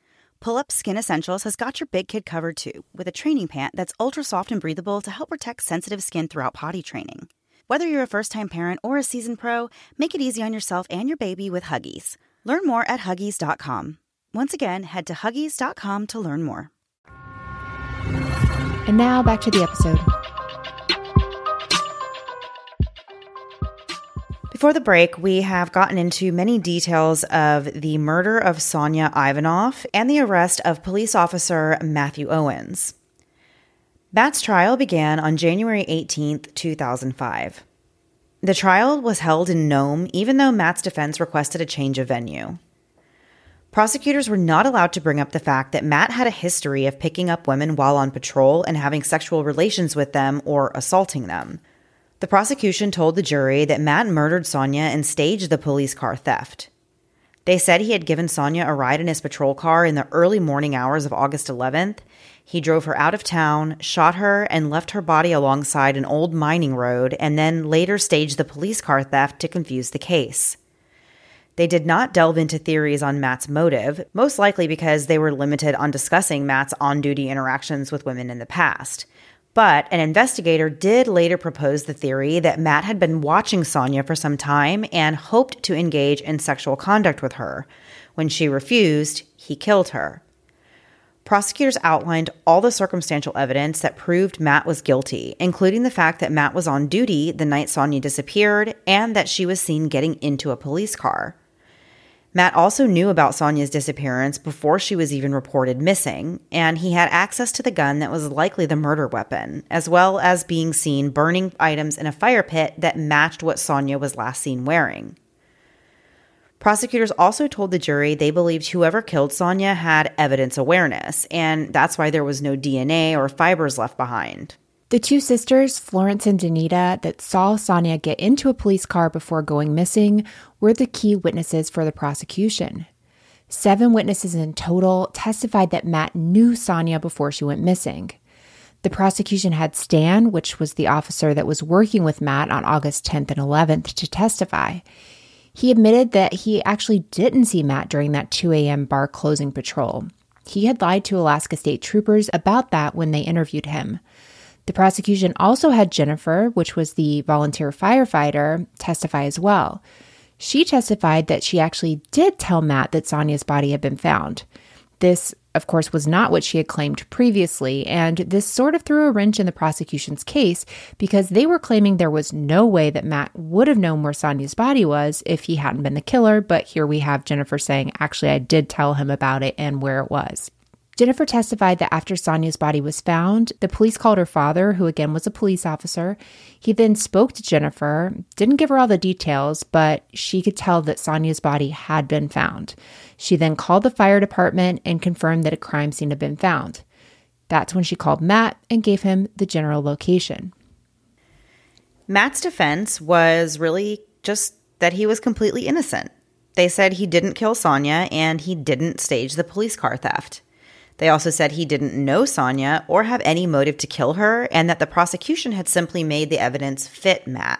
Pull Up Skin Essentials has got your big kid covered too, with a training pant that's ultra soft and breathable to help protect sensitive skin throughout potty training. Whether you're a first time parent or a seasoned pro, make it easy on yourself and your baby with Huggies. Learn more at Huggies.com. Once again, head to Huggies.com to learn more. And now back to the episode. Before the break, we have gotten into many details of the murder of Sonya Ivanoff and the arrest of police officer Matthew Owens. Matt's trial began on January 18, 2005. The trial was held in Nome, even though Matt's defense requested a change of venue. Prosecutors were not allowed to bring up the fact that Matt had a history of picking up women while on patrol and having sexual relations with them or assaulting them. The prosecution told the jury that Matt murdered Sonya and staged the police car theft. They said he had given Sonya a ride in his patrol car in the early morning hours of August 11th. He drove her out of town, shot her, and left her body alongside an old mining road, and then later staged the police car theft to confuse the case. They did not delve into theories on Matt's motive, most likely because they were limited on discussing Matt's on duty interactions with women in the past. But an investigator did later propose the theory that Matt had been watching Sonya for some time and hoped to engage in sexual conduct with her. When she refused, he killed her. Prosecutors outlined all the circumstantial evidence that proved Matt was guilty, including the fact that Matt was on duty the night Sonya disappeared and that she was seen getting into a police car. Matt also knew about Sonya's disappearance before she was even reported missing, and he had access to the gun that was likely the murder weapon, as well as being seen burning items in a fire pit that matched what Sonya was last seen wearing. Prosecutors also told the jury they believed whoever killed Sonya had evidence awareness, and that's why there was no DNA or fibers left behind. The two sisters, Florence and Danita, that saw Sonya get into a police car before going missing were the key witnesses for the prosecution. Seven witnesses in total testified that Matt knew Sonya before she went missing. The prosecution had Stan, which was the officer that was working with Matt on August 10th and 11th, to testify. He admitted that he actually didn't see Matt during that 2 a.m. bar closing patrol. He had lied to Alaska State troopers about that when they interviewed him. The prosecution also had Jennifer, which was the volunteer firefighter, testify as well. She testified that she actually did tell Matt that Sonya's body had been found. This, of course, was not what she had claimed previously, and this sort of threw a wrench in the prosecution's case because they were claiming there was no way that Matt would have known where Sonya's body was if he hadn't been the killer. But here we have Jennifer saying, actually, I did tell him about it and where it was. Jennifer testified that after Sonya's body was found, the police called her father, who again was a police officer. He then spoke to Jennifer, didn't give her all the details, but she could tell that Sonya's body had been found. She then called the fire department and confirmed that a crime scene had been found. That's when she called Matt and gave him the general location. Matt's defense was really just that he was completely innocent. They said he didn't kill Sonya and he didn't stage the police car theft. They also said he didn't know Sonya or have any motive to kill her, and that the prosecution had simply made the evidence fit Matt.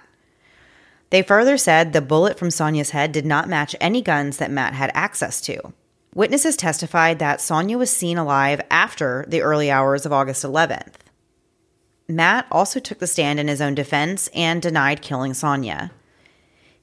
They further said the bullet from Sonya's head did not match any guns that Matt had access to. Witnesses testified that Sonya was seen alive after the early hours of August 11th. Matt also took the stand in his own defense and denied killing Sonya.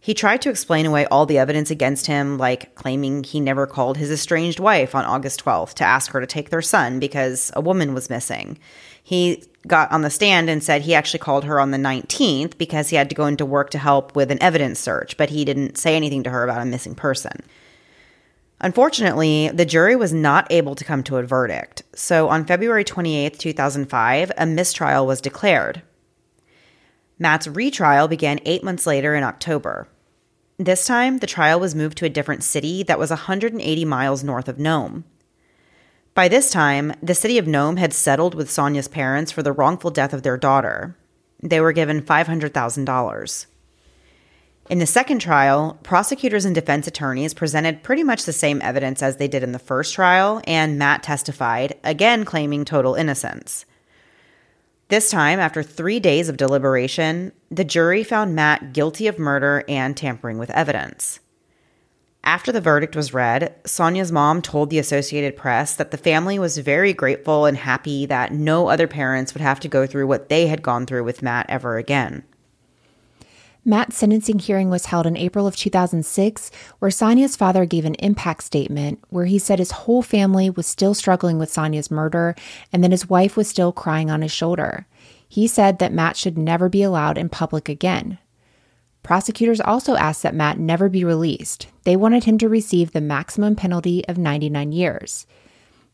He tried to explain away all the evidence against him, like claiming he never called his estranged wife on August 12th to ask her to take their son because a woman was missing. He got on the stand and said he actually called her on the 19th because he had to go into work to help with an evidence search, but he didn't say anything to her about a missing person. Unfortunately, the jury was not able to come to a verdict. So on February 28, 2005, a mistrial was declared. Matt's retrial began eight months later in October. This time, the trial was moved to a different city that was 180 miles north of Nome. By this time, the city of Nome had settled with Sonya's parents for the wrongful death of their daughter. They were given $500,000. In the second trial, prosecutors and defense attorneys presented pretty much the same evidence as they did in the first trial, and Matt testified, again claiming total innocence. This time, after three days of deliberation, the jury found Matt guilty of murder and tampering with evidence. After the verdict was read, Sonya's mom told the Associated Press that the family was very grateful and happy that no other parents would have to go through what they had gone through with Matt ever again. Matt's sentencing hearing was held in April of 2006, where Sonya's father gave an impact statement where he said his whole family was still struggling with Sonya's murder and that his wife was still crying on his shoulder. He said that Matt should never be allowed in public again. Prosecutors also asked that Matt never be released. They wanted him to receive the maximum penalty of 99 years.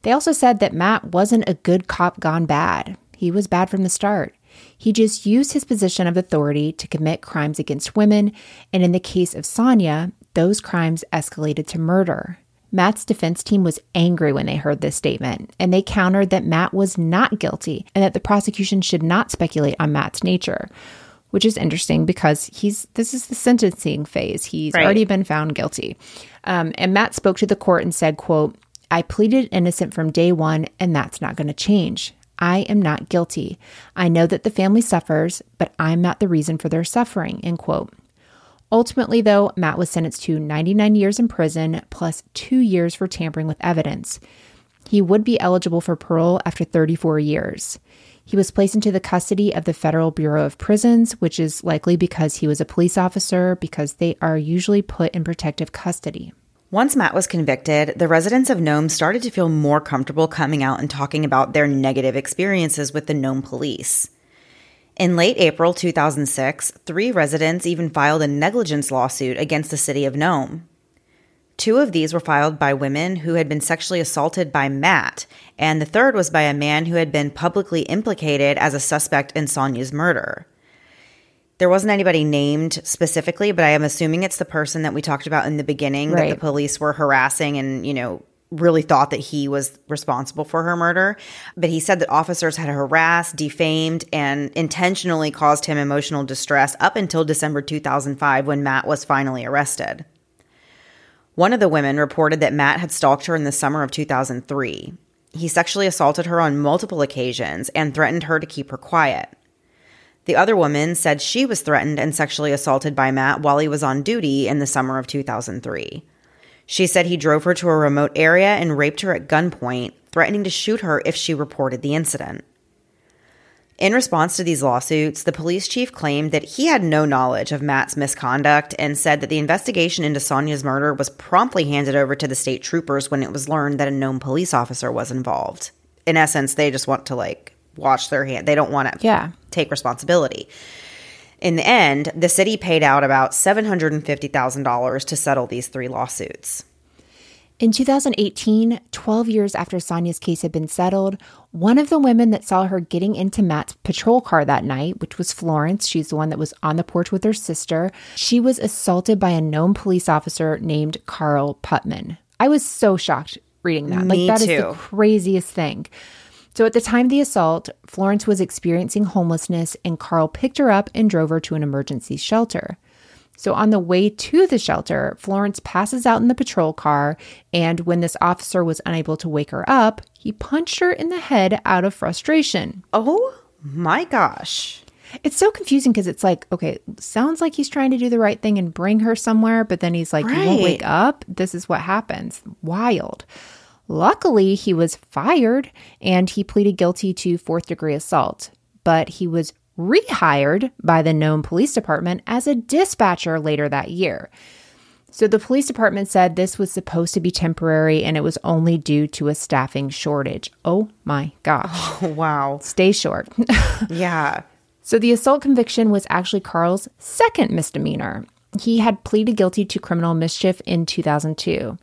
They also said that Matt wasn't a good cop gone bad. He was bad from the start. He just used his position of authority to commit crimes against women, and in the case of Sonya, those crimes escalated to murder. Matt's defense team was angry when they heard this statement, and they countered that Matt was not guilty and that the prosecution should not speculate on Matt's nature, which is interesting because he's this is the sentencing phase. He's Right. already been found guilty. Um, and Matt spoke to the court and said, quote, I pleaded innocent from day one, and that's not going to change. I am not guilty. I know that the family suffers, but I'm not the reason for their suffering, end quote. Ultimately, though, Matt was sentenced to 99 years in prison plus two years for tampering with evidence. He would be eligible for parole after 34 years. He was placed into the custody of the Federal Bureau of Prisons, which is likely because he was a police officer, because they are usually put in protective custody. Once Matt was convicted, the residents of Nome started to feel more comfortable coming out and talking about their negative experiences with the Nome police. In late April 2006, three residents even filed a negligence lawsuit against the city of Nome. Two of these were filed by women who had been sexually assaulted by Matt, and the third was by a man who had been publicly implicated as a suspect in Sonya's murder. There wasn't anybody named specifically, but I am assuming it's the person that we talked about in the beginning that the police were harassing and, you know, really thought that he was responsible for her murder. But he said that officers had harassed, defamed, and intentionally caused him emotional distress up until December 2005 when Matt was finally arrested. One of the women reported that Matt had stalked her in the summer of 2003. He sexually assaulted her on multiple occasions and threatened her to keep her quiet. The other woman said she was threatened and sexually assaulted by Matt while he was on duty in the summer of 2003. She said he drove her to a remote area and raped her at gunpoint, threatening to shoot her if she reported the incident. In response to these lawsuits, the police chief claimed that he had no knowledge of Matt's misconduct and said that the investigation into Sonya's murder was promptly handed over to the state troopers when it was learned that a known police officer was involved. In essence, they just want to like wash their hand. They don't want to Yeah. Take responsibility. In the end, the city paid out about $750,000 to settle these three lawsuits. In 2018, 12 years after Sonya's case had been settled, one of the women that saw her getting into Matt's patrol car that night, which was Florence, she's the one that was on the porch with her sister, she was assaulted by a known police officer named Carl Putman. I was so shocked reading that. Me like, that is too. the craziest thing. So, at the time of the assault, Florence was experiencing homelessness, and Carl picked her up and drove her to an emergency shelter. So, on the way to the shelter, Florence passes out in the patrol car, and when this officer was unable to wake her up, he punched her in the head out of frustration. Oh my gosh. It's so confusing because it's like, okay, sounds like he's trying to do the right thing and bring her somewhere, but then he's like, you won't wake up. This is what happens. Wild. Luckily, he was fired and he pleaded guilty to fourth degree assault, but he was rehired by the Nome Police Department as a dispatcher later that year. So the police department said this was supposed to be temporary and it was only due to a staffing shortage. Oh my gosh. Oh, wow. Stay short. Yeah. So the assault conviction was actually Carl's second misdemeanor. He had pleaded guilty to criminal mischief in 2002.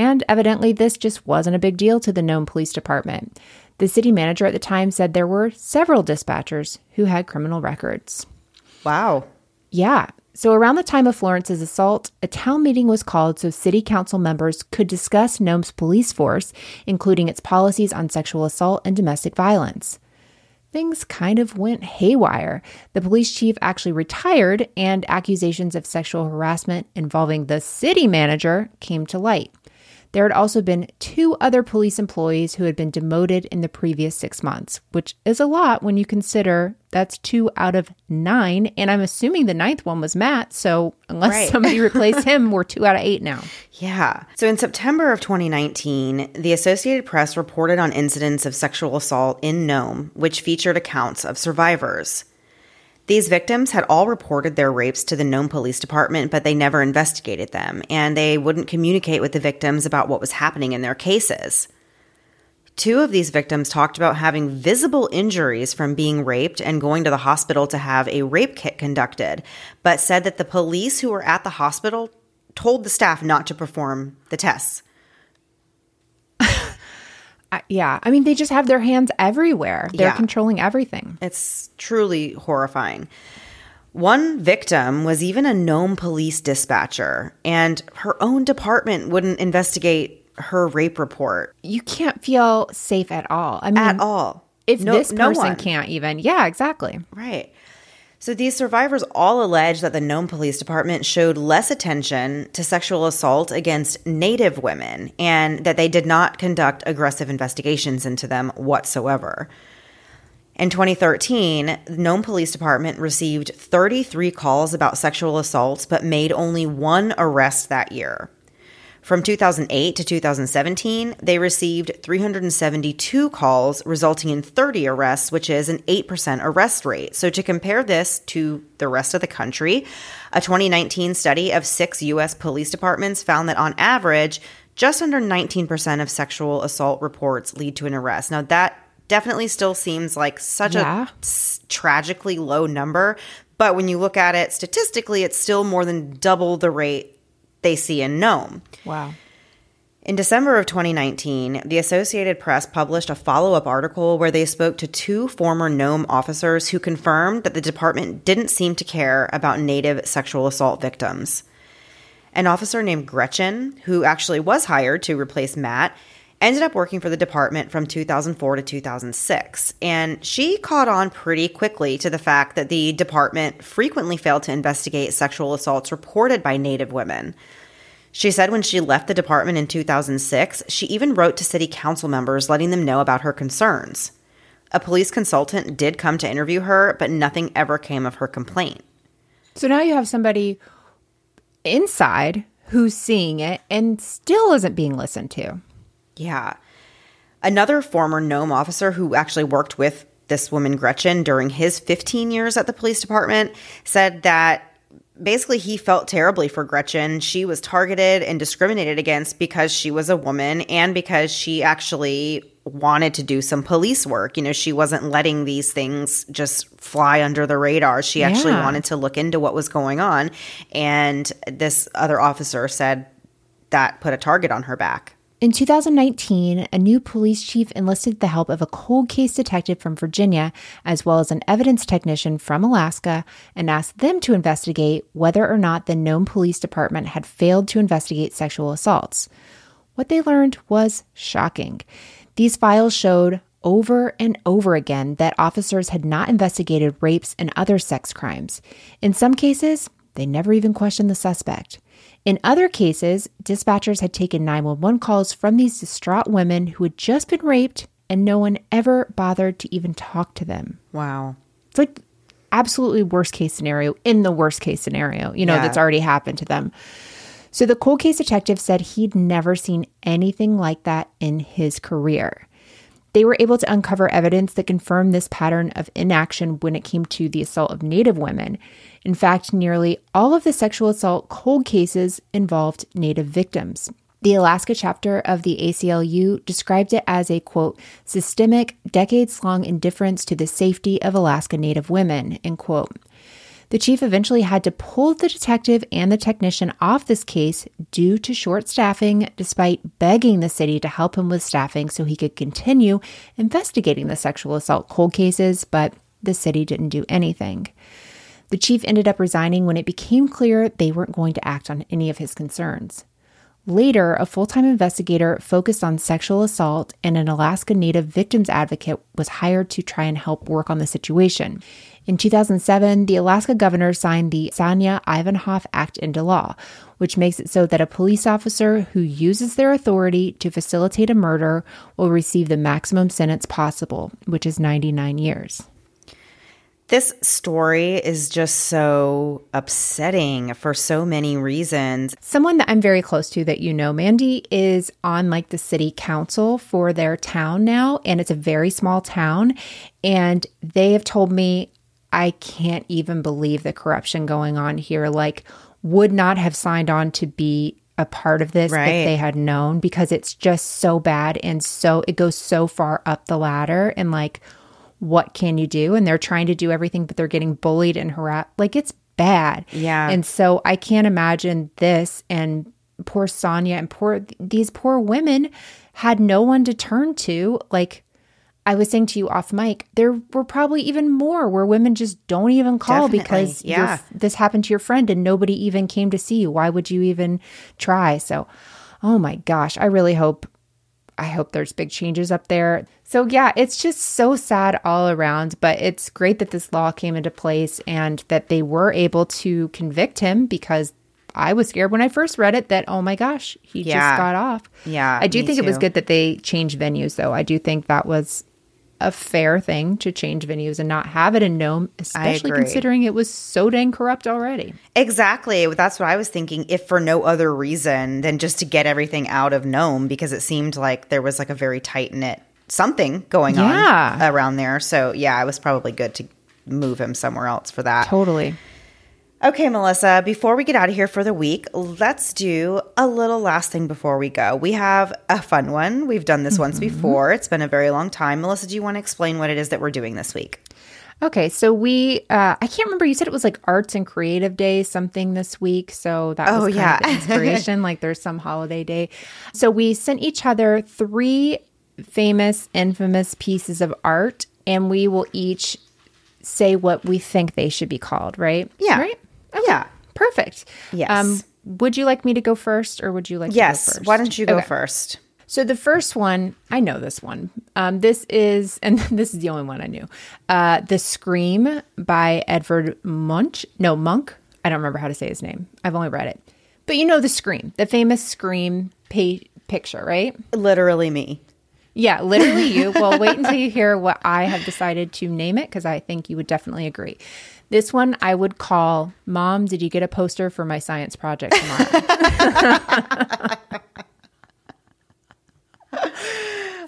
And evidently, this just wasn't a big deal to the Nome Police Department. The city manager at the time said there were several dispatchers who had criminal records. Wow. Yeah. So, around the time of Florence's assault, a town meeting was called so city council members could discuss Nome's police force, including its policies on sexual assault and domestic violence. Things kind of went haywire. The police chief actually retired, and accusations of sexual harassment involving the city manager came to light. There had also been two other police employees who had been demoted in the previous six months, which is a lot when you consider that's two out of nine. And I'm assuming the ninth one was Matt. So unless Right. somebody replaced him, we're two out of eight now. Yeah. So in September of 2019, the Associated Press reported on incidents of sexual assault in Nome, which featured accounts of survivors. These victims had all reported their rapes to the Nome Police Department, but they never investigated them, and they wouldn't communicate with the victims about what was happening in their cases. Two of these victims talked about having visible injuries from being raped and going to the hospital to have a rape kit conducted, but said that the police who were at the hospital told the staff not to perform the tests. I, yeah. I mean, they just have their hands everywhere, they're Yeah. controlling everything. It's truly horrifying. One victim was even a Nome police dispatcher, and her own department wouldn't investigate her rape report You can't feel safe at all. I mean, at all. if No- this person one. can't even, yeah, exactly. Right. So these survivors all allege that the Nome Police Department showed less attention to sexual assault against Native women and that they did not conduct aggressive investigations into them whatsoever. In 2013, the Nome Police Department received 33 calls about sexual assaults but made only one arrest that year. From 2008 to 2017, they received 372 calls, resulting in 30 arrests, which is an 8% arrest rate. So, to compare this to the rest of the country, a 2019 study of six U.S. police departments found that on average, just under 19% of sexual assault reports lead to an arrest. Now, that definitely still seems like such Yeah. a tragically low number, but when you look at it statistically, it's still more than double the rate they see in Nome. Wow. In December of 2019, the Associated Press published a follow up article where they spoke to two former Nome officers who confirmed that the department didn't seem to care about Native sexual assault victims. An officer named Gretchen, who actually was hired to replace Matt, ended up working for the department from 2004 to 2006. And she caught on pretty quickly to the fact that the department frequently failed to investigate sexual assaults reported by Native women. She said when she left the department in 2006, she even wrote to city council members letting them know about her concerns. A police consultant did come to interview her, but nothing ever came of her complaint. So now you have somebody inside who's seeing it and still isn't being listened to. Yeah. Another former Nome officer who actually worked with this woman, Gretchen, during his 15 years at the police department said that basically he felt terribly for Gretchen. She was targeted and discriminated against because she was a woman and because she actually wanted to do some police work. You know, she wasn't letting these things just fly under the radar. She actually Yeah. wanted to look into what was going on. And this other officer said that put a target on her back. In 2019, a new police chief enlisted the help of a cold case detective from Virginia, as well as an evidence technician from Alaska, and asked them to investigate whether or not the Nome Police Department had failed to investigate sexual assaults. What they learned was shocking. These files showed over and over again that officers had not investigated rapes and other sex crimes. In some cases, they never even questioned the suspect. In other cases, dispatchers had taken 911 calls from these distraught women who had just been raped and no one ever bothered to even talk to them. Wow. It's like absolutely worst case scenario in the worst case scenario, you know, Yeah. that's already happened to them. So the cold case detective said he'd never seen anything like that in his career. They were able to uncover evidence that confirmed this pattern of inaction when it came to the assault of Native women. In fact, nearly all of the sexual assault cold cases involved Native victims. The Alaska chapter of the ACLU described it as a quote, systemic, decades long indifference to the safety of Alaska Native women, end quote. The chief eventually had to pull the detective and the technician off this case due to short staffing, despite begging the city to help him with staffing so he could continue investigating the sexual assault cold cases, but the city didn't do anything. The chief ended up resigning when it became clear they weren't going to act on any of his concerns. Later, a full time investigator focused on sexual assault and an Alaska Native victims advocate was hired to try and help work on the situation. In 2007, the Alaska governor signed the Sonya Ivanoff Act into law, which makes it so that a police officer who uses their authority to facilitate a murder will receive the maximum sentence possible, which is 99 years. This story is just so upsetting for so many reasons. Someone that I'm very close to that you know, Mandy, is on like the city council for their town now, and it's a very small town. And they have told me, I can't even believe the corruption going on here. Like, would not have signed on to be a part of this Right. if they had known because it's just so bad and so it goes so far up the ladder and like what can you do and they're trying to do everything but they're getting bullied and harassed like it's bad Yeah. and so i can't imagine this and poor sonya and poor these poor women had no one to turn to like i was saying to you off mic there were probably even more where women just don't even call Definitely, because yeah. this happened to your friend and nobody even came to see you why would you even try so oh my gosh i really hope I hope there's big changes up there. So, yeah, it's just so sad all around, but it's great that this law came into place and that they were able to convict him because I was scared when I first read it that, oh my gosh, he Yeah. just got off. Yeah, I do think it was good that they changed venues, though. I do think that was a fair thing to change venues and not have it in Nome, especially considering it was so dang corrupt already. Exactly. That's what I was thinking. If for no other reason than just to get everything out of Nome, because it seemed like there was like a very tight knit something going Yeah. on around there. So, yeah, it was probably good to move him somewhere else for that. Totally. Okay, Melissa, before we get out of here for the week, let's do a little last thing before we go. We have a fun one. We've done this once before. It's been a very long time. Melissa, do you want to explain what it is that we're doing this week? Okay, so we uh I can't remember you said it was like arts and creative day something this week. So that Oh, was kind yeah. of inspiration like there's some holiday day. So we sent each other 3 famous infamous pieces of art and we will each say what we think they should be called, right? Yeah. Right? Yeah. Perfect. Yes. Um would you like me to go first or would you like to Yes. go first? Why don't you go Okay. first? So the first one, I know this one. Um, this is, and this is the only one I knew. Uh, the Scream by Edvard Munch. No, Monk. I don't remember how to say his name. I've only read it. But you know the Scream, the famous Scream pa- picture, right? Literally me. Yeah, literally you. well, wait until you hear what I have decided to name it because I think you would definitely agree. This one I would call Mom, did you get a poster for my science project tomorrow?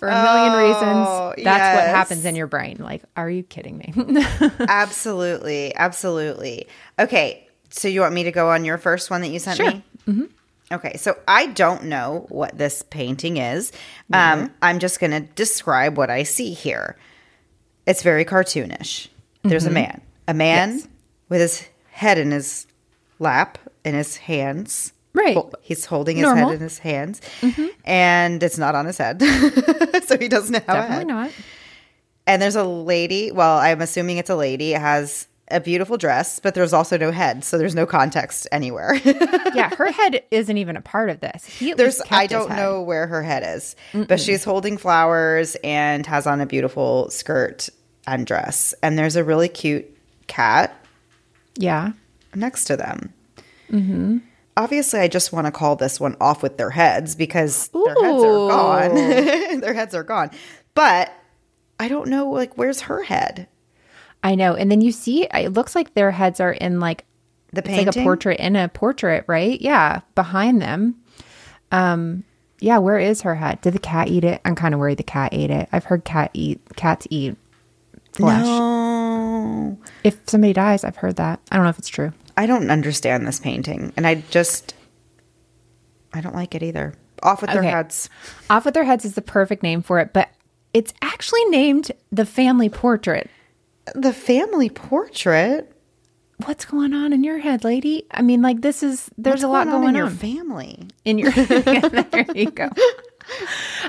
for a million reasons. That's what happens in your brain. Like, are you kidding me? absolutely. Absolutely. Okay. So you want me to go on your first one that you sent me? Mm-hmm. Okay. So I don't know what this painting is. Um, I'm just going to describe what I see here. It's very cartoonish. There's a man, a man Yes. with his head in his lap and his hands. Right. He's holding his Normal. head in his hands, mm-hmm. and it's not on his head, so he doesn't have a Definitely head. not. And there's a lady. Well, I'm assuming it's a lady. It has a beautiful dress, but there's also no head, so there's no context anywhere. Yeah, her head isn't even a part of this. He there's I don't know where her head is, but she's holding flowers and has on a beautiful skirt and dress. And there's a really cute cat Yeah. next to them. Mm-hmm. Obviously, I just want to call this one off with their heads because their heads are gone. their heads are gone. But I don't know, like, where's her head? I know. And then you see, it looks like their heads are in like The it's painting. like a portrait in a portrait, right? Yeah, behind them. Um, yeah, where is her head? Did the cat eat it? I'm kind of worried the cat ate it. I've heard cat eat cats eat flesh. No. Oh. If somebody dies, I've heard that. I don't know if it's true. I don't understand this painting, and I just I don't like it either. Off with their heads. Off with their heads is the perfect name for it, but it's actually named the family portrait. The family portrait. What's going on in your head, lady? I mean, like this is there's What's a lot going, on in on your family. in your there you go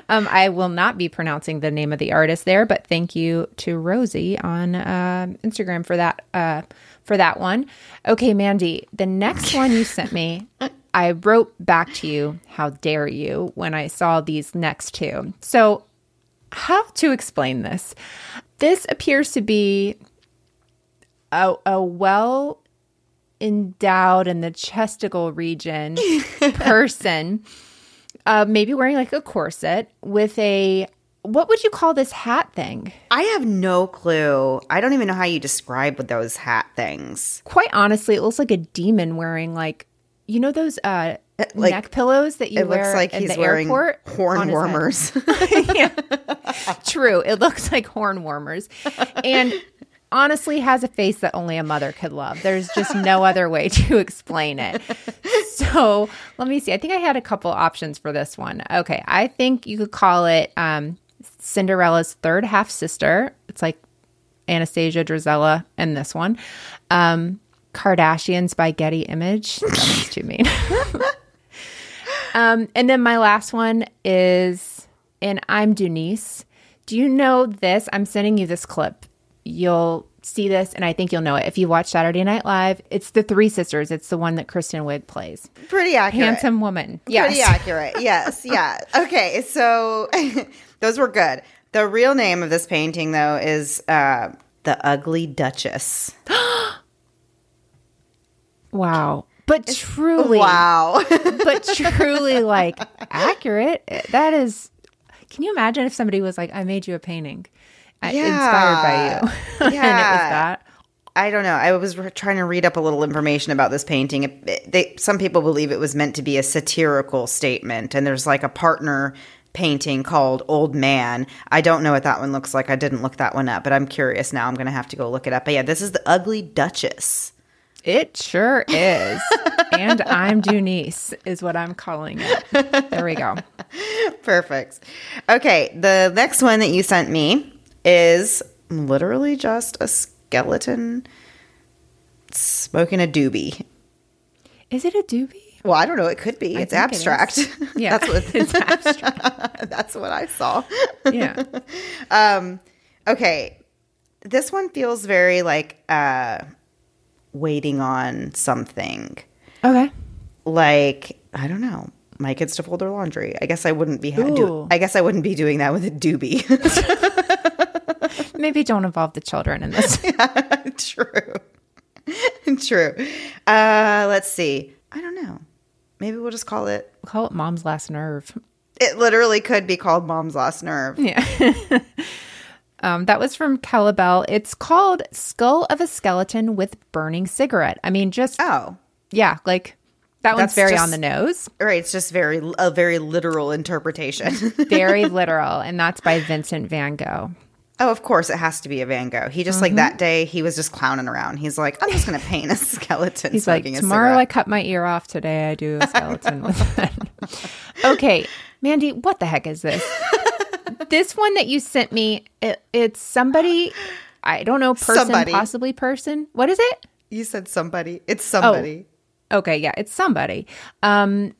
um i will not be pronouncing the name of the artist there but thank you to rosie on uh, instagram for that uh for that one. Okay, Mandy, the next one you sent me, I wrote back to you, how dare you, when I saw these next two. So, how to explain this? This appears to be a, a well endowed in the chesticle region person, uh, maybe wearing like a corset with a what would you call this hat thing? I have no clue. I don't even know how you describe those hat things. Quite honestly, it looks like a demon wearing like you know those uh like- neck pillows that you It wear looks like he's the wearing airport. horn on his head. warmers. yeah. True. It looks like horn warmers. And honestly has a face that only a mother could love. There's just no other way to explain it. So let me see. I think I had a couple options for this one. Okay. I think you could call it um, Cinderella's third half sister. It's like Anastasia, Drizella, and this one. Um, Kardashians by Getty Image. That was too mean. um, and then my last one is, and I'm Dooneese. Do you know this? I'm sending you this clip. You'll see this, and I think you'll know it if you watch Saturday Night Live. It's the three sisters. It's the one that Kristen Wiig plays. Pretty accurate. Handsome woman. Pretty Yes. accurate. Yes. Yeah. Okay. So those were good. The real name of this painting, though, is uh, the Ugly Duchess. Wow. But truly, Wow. but truly like accurate. That is. Can you imagine if somebody was like, "I made you a painting, uh, inspired by you," and it was Yeah. that? I don't know. I was trying to read up a little information about this painting. It, it- they, some people believe it was meant to be a satirical statement, and there's like a partner painting called Old Man. I don't know what that one looks like. I didn't look that one up, but I'm curious now. I'm going to have to go look it up. But yeah, this is the Ugly Duchess. It sure is. and I'm Dooneese, is what I'm calling it. There we go. Perfect. Okay, the next one that you sent me is literally just a skeleton smoking a doobie. Is it a doobie? Well, I don't know. It could be. it's it is. abstract. Yeah, that's what it's abstract. that's what I saw. Yeah. Okay, this one feels very like uh, waiting on something. Okay. Like I don't know. My kids to fold their laundry. I guess I wouldn't be ha- do, I guess I wouldn't be doing that with a doobie. Maybe don't involve the children in this. True. True. Uh, let's see. I don't know. Maybe we'll just call it. Call it mom's last nerve. It literally could be called Mom's Last Nerve. Yeah. um, that was from Calabelle. It's called Skull of a Skeleton with Burning Cigarette. I mean, just, Oh, yeah, like that one's That's very just- on the nose, right. It's just very a very literal interpretation. very literal. And that's by Vincent van Gogh. Oh, of course, it has to be a Van Gogh. He just Mm-hmm. like that day he was just clowning around. He's like, I'm just gonna paint a skeleton. He's like, tomorrow I cut my ear off. Today I do a skeleton with it. okay, Mandy, what the heck is this? this one that you sent me, it, it's somebody, I don't know, person, Somebody. possibly person. What is it? You said somebody. Oh. It's somebody. Okay, yeah, it's somebody. Um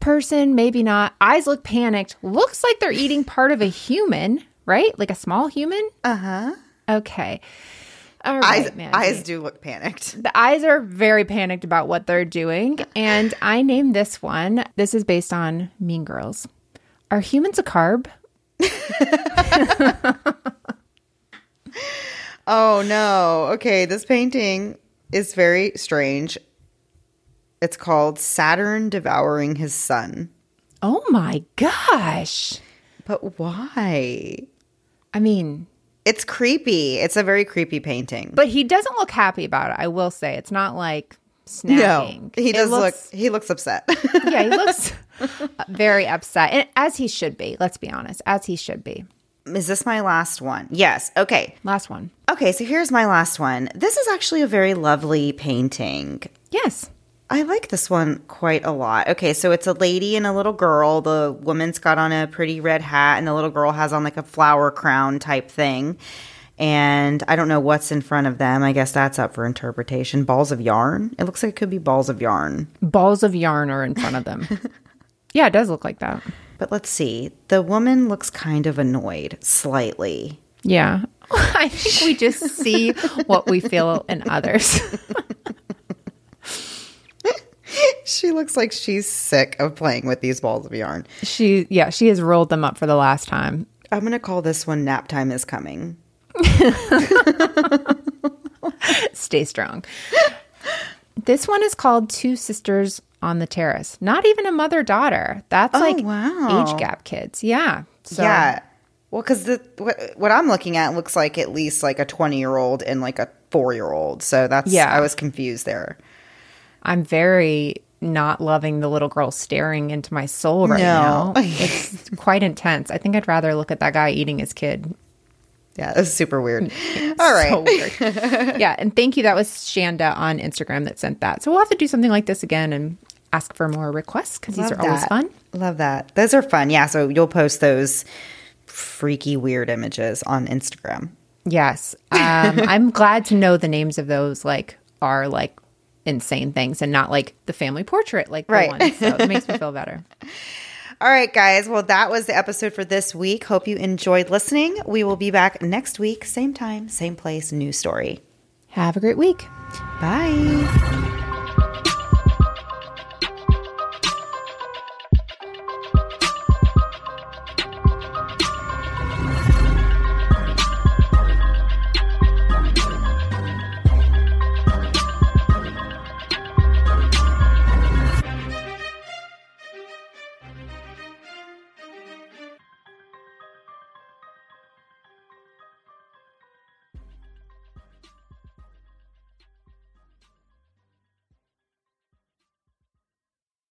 person, maybe not. Eyes look panicked. Looks like they're eating part of a human, right? Like a small human? Uh-huh. Okay. All right, Eyes, eyes do look panicked. The eyes are very panicked about what they're doing. And I named this one. This is based on Mean Girls. Are humans a carb? Oh no. Okay, this painting is very strange. It's called Saturn devouring his son. Oh my gosh. But why? I mean, It's creepy. It's a very creepy painting. but he doesn't look happy about it. I will say. It's not like snapping. no, he does looks- look he looks upset. yeah, he looks uh, very upset. And as he should be. Let's be honest. As he should be. is this my last one? Yes. Okay. Last one. Okay, so here's my last one. This is actually a very lovely painting. Yes. I like this one quite a lot. Okay, so it's a lady and a little girl. The woman's got on a pretty red hat, and the little girl has on like a flower crown type thing. And I don't know what's in front of them. I guess that's up for interpretation. Balls of yarn? It looks like it could be balls of yarn. Balls of yarn are in front of them. yeah, it does look like that. But let's see. The woman looks kind of annoyed, slightly. Yeah. I think we just see what we feel in others. she looks like she's sick of playing with these balls of yarn. She, yeah, she has rolled them up for the last time. I'm going to call this one Nap Time is Coming. Stay strong. This one is called Two Sisters on the Terrace. Not even a mother daughter. That's Oh, like wow. age gap kids. Yeah. So, yeah. Well, because the what, what I'm looking at looks like at least like a 20 year old and like a four year old. So that's Yeah. I was confused there. I'm very not loving the little girl staring into my soul right No. now. It's quite intense. I think I'd rather look at that guy eating his kid. Yeah, was super weird. All right. So weird. yeah, and thank you. That was Shanda on Instagram that sent that. So we'll have to do something like this again and ask for more requests because these are always fun. Love that. Those are fun. Yeah. So you'll post those freaky, weird images on Instagram. Yes. Um, I'm glad to know the names of those like are like insane things and not like the family portrait like the Right. one. So it makes me feel better. All right, guys. Well, that was the episode for this week. Hope you enjoyed listening. We will be back next week, same time, same place, new story. Have a great week. Bye.